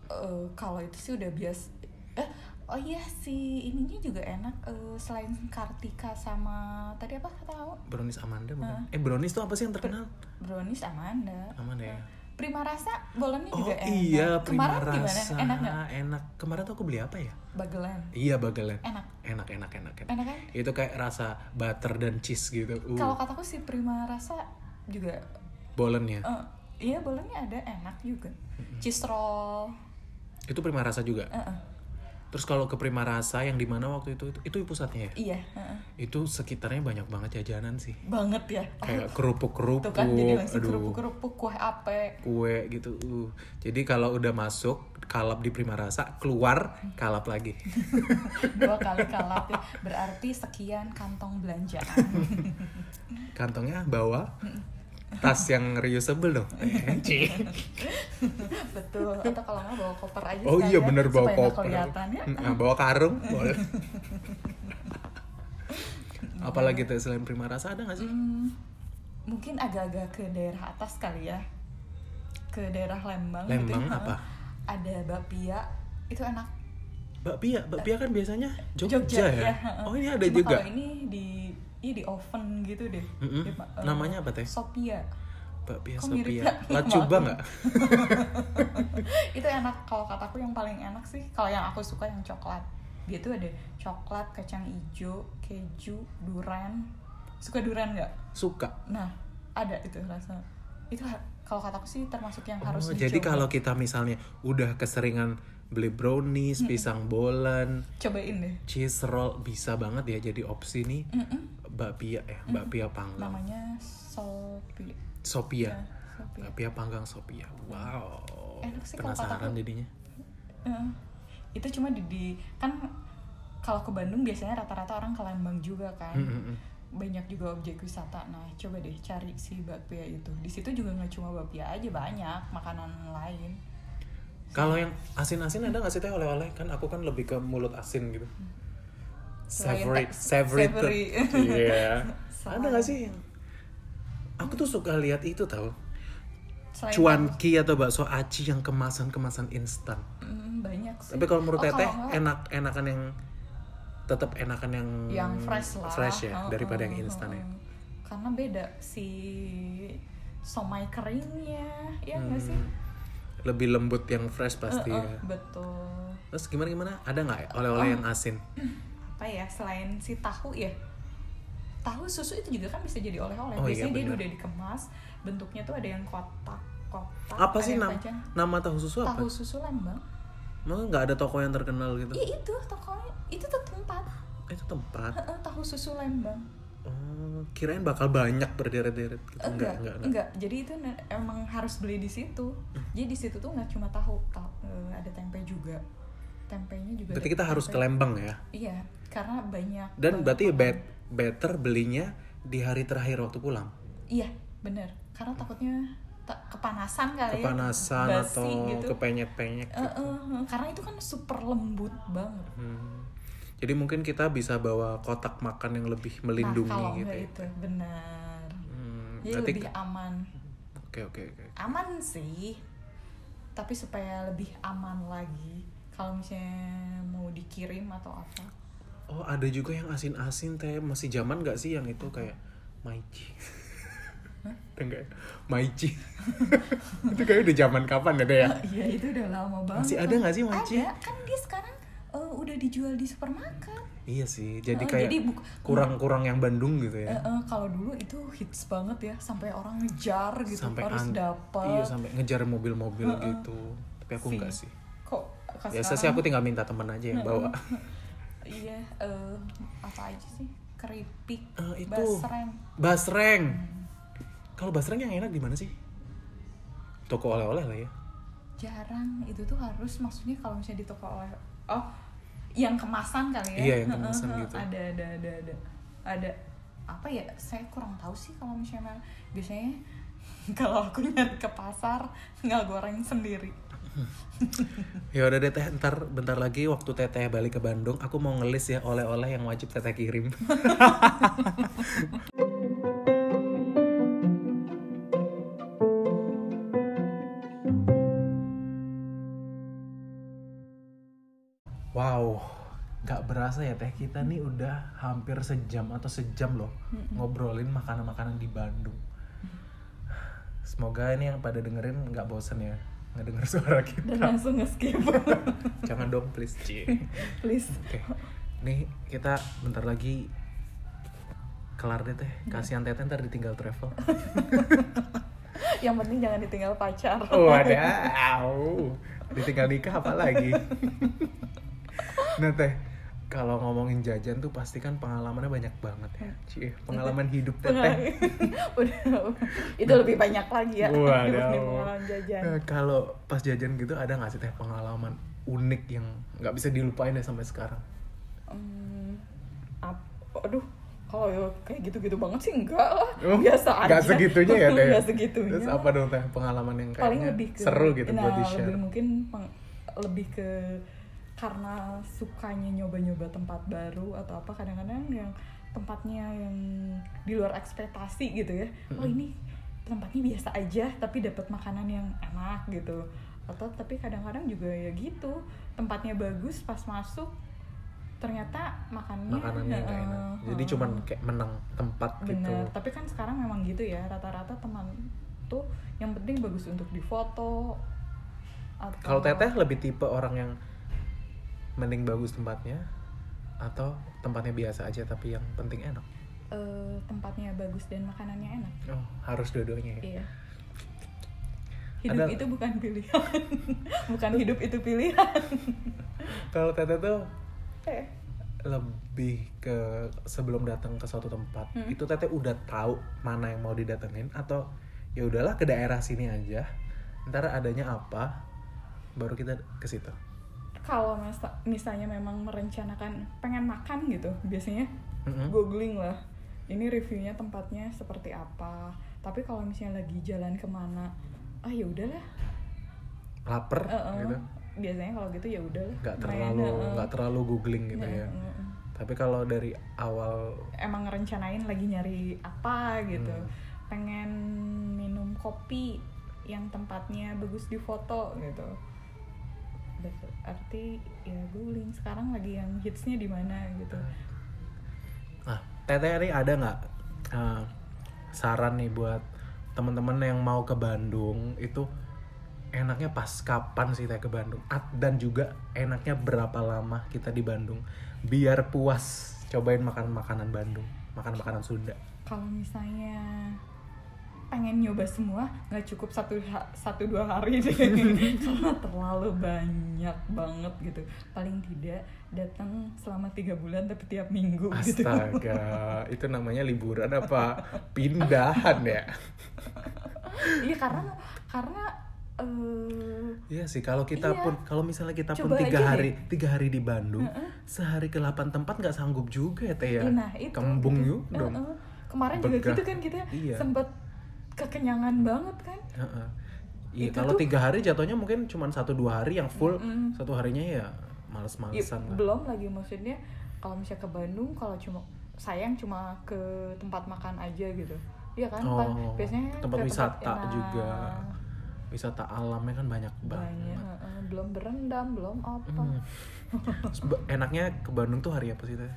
Eh, kalau itu sih udah biasa eh oh iya si ininya juga enak eh, selain Kartika sama tadi apa tahu Brownies Amanda bukan? Eh brownies tuh apa sih yang terkenal? brownies Amanda Amanda ya. Prima Rasa bolennya Oh juga enak iya, Prima kemarin gimana Rasa. enak nggak Enak. Kemarin tuh aku beli apa ya? bagelan Iya, bagelen. enak Enak, enak, enak, enak. enak kan Itu kayak rasa butter dan cheese gitu. Uh, kalau kataku si Prima Rasa juga bolen ya. eh, iya bolennya ada enak juga cheese roll Itu Prima Rasa juga. eh, eh. Terus kalau ke Prima Rasa yang di mana waktu itu itu itu pusatnya ya? iya. Itu sekitarnya banyak banget jajanan sih. banget ya Kayak kerupuk-kerupuk, tuh kan jadi langsung kerupuk kerupuk kue ape kue gitu. Uh. Jadi kalau udah masuk kalap di Prima Rasa, keluar kalap lagi. <laughs> dua kali kalap ya berarti sekian kantong belanjaan <laughs> Kantongnya bawa tas yang reusable dong. <laughs> betul atau kalau nggak bawa koper aja Oh iya bener bawa nggak koper. ya Nah, bawa karung <laughs> boleh. Apalagi tuh selain Prima Rasa ada gak sih? Hmm, mungkin agak-agak ke daerah atas kali ya ke daerah Lembang gitu Lembang ya. apa? ada bapia itu enak Bakpia, bakpia kan biasanya Jogja, Jogja, ya. ya. Oh ini ada Cuma juga. kalau ini di iya di oven gitu deh Mm-mm. Dia, eh, Namanya apa, Teh? Sopia Bakpia Kok Sophia. ya? Lacuba Maaf. nggak? <laughs> itu enak kalau kataku yang paling enak sih kalau yang aku suka yang coklat dia tuh ada coklat kacang hijau keju durian suka durian nggak Suka. nah ada itu rasa itu kalau kataku sih termasuk yang harus Oh, jadi dicoba. kalau kita misalnya udah keseringan beli brownies, pisang bolen, cobain deh cheese roll bisa banget ya jadi opsi nih Mm-mm. bakpia ya, bakpia panggang. namanya sopi Sophia. Ya, Sophia. Bakpia panggang Sophia. Wow. Enak sih kalau Penasaran kataku. jadinya. Eh, itu cuma di, di- kan kalau ke Bandung biasanya rata-rata orang ke Lembang juga kan Mm, mm, mm. banyak juga objek wisata nah coba deh cari si bakpia itu di situ juga nggak cuma bakpia aja banyak makanan lain Kalau yang asin-asin ada nggak sih teh oleh-oleh? Kan aku kan lebih ke mulut asin gitu. Savory, savory. Iya. <laughs> Ada nggak sih yang? Aku tuh suka lihat itu tau. Selain Cuanki atau bakso aci yang kemasan-kemasan instan. Hmm, banyak sih Tapi kalau menurut Oh, teteh kalau nggak, enak enakan yang tetap enakan yang yang fresh lah fresh ya Heeh, daripada yang instan ya. karena beda si somai keringnya ya nggak sih Hmm. Lebih lembut yang fresh pasti Eh, ya. eh, betul Terus gimana gimana? Ada nggak ya oleh-oleh yang asin? <clears throat> apa ya selain si tahu ya tahu susu itu juga kan bisa jadi oleh-oleh Oh, iya, biasanya dia bener. udah dikemas bentuknya tuh ada yang kotak kotak Apa sih nam panjang. nama tahu susu apa? tahu susu lembang Emang nggak ada toko yang terkenal gitu? iya itu tokonya itu tuh tempat Itu tempat. Tahu susu lembang Oh, kirain bakal banyak berderet-deret gitu. Eh, Enggak, enggak, enggak. jadi itu emang harus beli di situ jadi di situ tuh nggak cuma tahu ta- eh, ada tempe juga tempenya juga Berarti kita harus tempe. ke Lembang ya. iya karena banyak Dan berarti bet better belinya di hari terakhir waktu pulang. Iya, bener. Karena takutnya ta- kepanasan kali Kepanasan ya. Basi atau gitu. kepenyek-penyek. Eh, eh, eh, karena itu kan super lembut banget. Hmm. Jadi mungkin kita bisa bawa kotak makan yang lebih melindungi nah, kalau gitu. ya. itu benar. Hmm, Jadi berarti lebih aman. Oke, oke, oke. Aman sih. Tapi supaya lebih aman lagi kalau misalnya mau dikirim atau apa. Oh, ada juga yang asin-asin teh. Masih zaman nggak sih yang itu kayak Maichi? Enggak. ya? Maichi. <laughs> itu kayak udah zaman kapan ya, Teh ya? Iya, itu udah lama banget. Masih ada nggak sih Maichi? Ada, kan dia sekarang eh, udah dijual di supermarket. Iya sih. Jadi Eh, kayak jadi buk- kurang-kurang yang Bandung gitu ya. eh, kalau dulu itu hits banget ya sampai orang ngejar gitu sampai harus dapat Iya, sampai ngejar mobil-mobil Heeh. gitu. Tapi aku Sih. enggak sih. kok Biasa sih sekarang- aku tinggal minta temen aja yang bawa. iya eh, apa aja sih keripik Eh, itu. basreng Basreng. Kalau basreng yang enak di mana sih? Toko oleh-oleh lah ya. jarang itu tuh harus maksudnya kalau misalnya di toko oleh oh yang kemasan kali ya Iya, yang kemasan gitu. ada ada ada ada ada apa ya saya kurang tahu sih kalau misalnya biasanya <laughs> kalau aku nyari ke pasar tinggal goreng sendiri <laughs> Ya udah deh teh, ntar bentar lagi waktu teteh balik ke Bandung, aku mau ngelis ya oleh-oleh yang wajib teteh kirim. <laughs> nggak berasa ya teh kita nih udah hampir sejam atau sejam loh ngobrolin makanan-makanan di Bandung. Semoga ini yang pada dengerin nggak bosen ya ngedenger <laughs> suara kita. dan langsung nge-skip <laughs> Jangan dong please Ci. <laughs> please Oke. Nih kita bentar lagi kelar deh teh. Kasihan teteh ntar ditinggal travel. yang penting jangan ditinggal pacar Wadaw. Ditinggal nikah apa lagi? nah teh, kalau ngomongin jajan tuh pasti kan pengalamannya banyak banget ya. Cie, pengalaman hidup teteh. <laughs> <laughs> udah itu lebih banyak lagi ya pengalaman jajan Nah, kalau pas jajan gitu ada nggak sih teh pengalaman unik yang nggak bisa dilupain deh sampai sekarang? Ap- aduh kalau ya kayak gitu-gitu banget sih enggak lah Oh, biasa aja nggak segitunya ya teh? <laughs> Nggak segitunya Terus apa dong teh pengalaman yang paling kayaknya lebih ke seru gitu nah, buat di share? lebih mungkin peng- lebih ke karena sukanya nyoba-nyoba tempat baru atau apa kadang-kadang yang tempatnya yang di luar ekspektasi gitu ya oh ini tempatnya biasa aja tapi dapat makanan yang enak gitu atau tapi kadang-kadang juga ya gitu tempatnya bagus pas masuk ternyata makanannya makanannya nggak enak. Jadi heeh. cuman kayak menang tempat gitu. Bener, tapi kan sekarang memang gitu ya rata-rata teman tuh yang penting bagus untuk difoto. Atau Kalau teteh lebih tipe orang yang mending bagus tempatnya atau tempatnya biasa aja tapi yang penting enak. eh, tempatnya bagus dan makanannya enak. Oh, harus dua-duanya ya. Iya. Hidup Ada- itu bukan pilihan, <laughs> bukan hidup itu pilihan. <laughs> Kalau teteh tuh Eh, lebih ke sebelum datang ke suatu tempat, Hmm. itu teteh udah tahu mana yang mau didatengin atau ya udahlah ke daerah sini aja. Ntar adanya apa baru kita ke situ. Kalau misalnya memang merencanakan pengen makan gitu, biasanya Mm-mm. googling lah. Ini reviewnya tempatnya seperti apa. Tapi kalau misalnya lagi jalan ke mana, ah ya udahlah Laper Heeh. gitu. biasanya kalau gitu ya udah nggak terlalu nggak terlalu googling gitu ya tapi kalau dari awal emang ngerencanain lagi nyari apa gitu Hmm. pengen minum kopi yang tempatnya bagus di foto gitu berarti ya googling sekarang lagi yang hitsnya di mana gitu. Nah. Teteh ini ada nggak eh, saran nih buat teman-teman yang mau ke Bandung? Itu enaknya pas kapan sih teh ke Bandung? At- dan juga enaknya berapa lama kita di Bandung? Biar puas cobain makan makanan Bandung makan makanan Sunda. Kalau misalnya pengen nyoba semua nggak cukup satu satu dua hari deh <laughs> karena terlalu banyak banget gitu paling tidak datang selama tiga bulan tapi tiap minggu gitu astaga itu namanya liburan apa pindahan ya iya karena karena eh Iya sih kalau kita Iya. pun kalau misalnya kita pun Coba tiga aja hari tiga hari di Bandung Heeh. sehari ke 8 tempat nggak sanggup juga ya teh ya nah itu kembung itu. yuk dong Heeh. kemarin juga Begah. gitu kan kita Iya. sempat kekenyangan banget kan Heeh. Iya Itu kalau tuh- tiga hari jatuhnya mungkin cuma satu dua hari yang full Mm-mm. satu harinya ya Ya, males-malesan lah. belum lagi maksudnya kalau misalnya ke Bandung kalau cuma sayang cuma ke tempat makan aja gitu iya kan Oh, biasanya tempat wisata enak. juga. wisata alamnya kan banyak banget. banyak belum berendam belum apa Hmm. Terus be- enaknya ke Bandung tuh hari apa sih teh?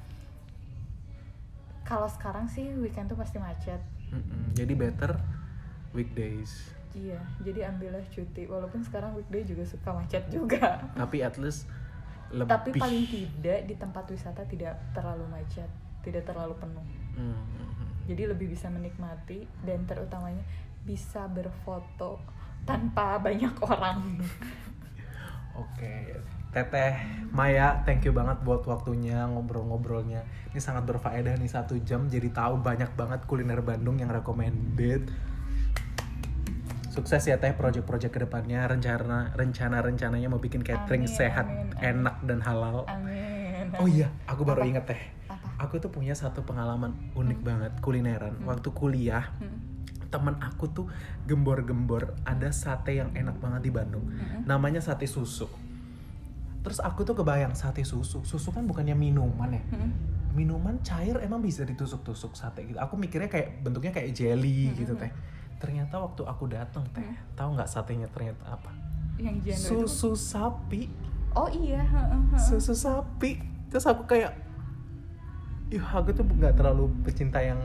kalau sekarang sih weekend tuh pasti macet Mm-mm. Jadi better weekdays. iya jadi ambillah cuti walaupun sekarang weekday juga suka macet juga <laughs> Tapi at least lebih. tapi paling tidak di tempat wisata tidak terlalu macet tidak terlalu penuh Hmm, jadi lebih bisa menikmati dan terutamanya bisa berfoto tanpa banyak <laughs> orang Oke, Teteh Maya, thank you banget buat waktunya ngobrol-ngobrolnya. Ini sangat berfaedah nih satu jam, jadi tahu banyak banget kuliner Bandung yang recommended. Sukses ya Teh project-project ke depannya, rencana rencana rencananya mau bikin catering Amin, sehat, amin, amin. enak dan halal. amin Oh iya, aku baru Apa? inget Teh. apa Aku tuh punya satu pengalaman unik banget kulineran. Waktu kuliah, Hmm. teman aku tuh gembor-gembor ada sate yang enak banget di Bandung. Mm-mm. Namanya sate susu. Terus aku tuh kebayang sate susu. Susu kan bukannya minuman ya. Hmm. Minuman cair emang bisa ditusuk-tusuk sate gitu. Aku mikirnya kayak bentuknya kayak jelly Mm-mm. gitu teh. Ternyata waktu aku datang teh, Mm. tahu nggak satenya ternyata apa? yang genre itu Susu sapi. oh iya. Susu sapi. Terus aku kayak Ih, aku tuh nggak terlalu pecinta yang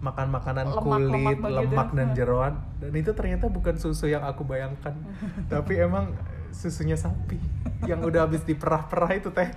makan makanan Lemak-lemak kulit, begitu. lemak dan Hmm. jeroan. Dan itu ternyata bukan susu yang aku bayangkan. <laughs> Tapi emang susunya sapi yang udah habis diperah-perah itu teh.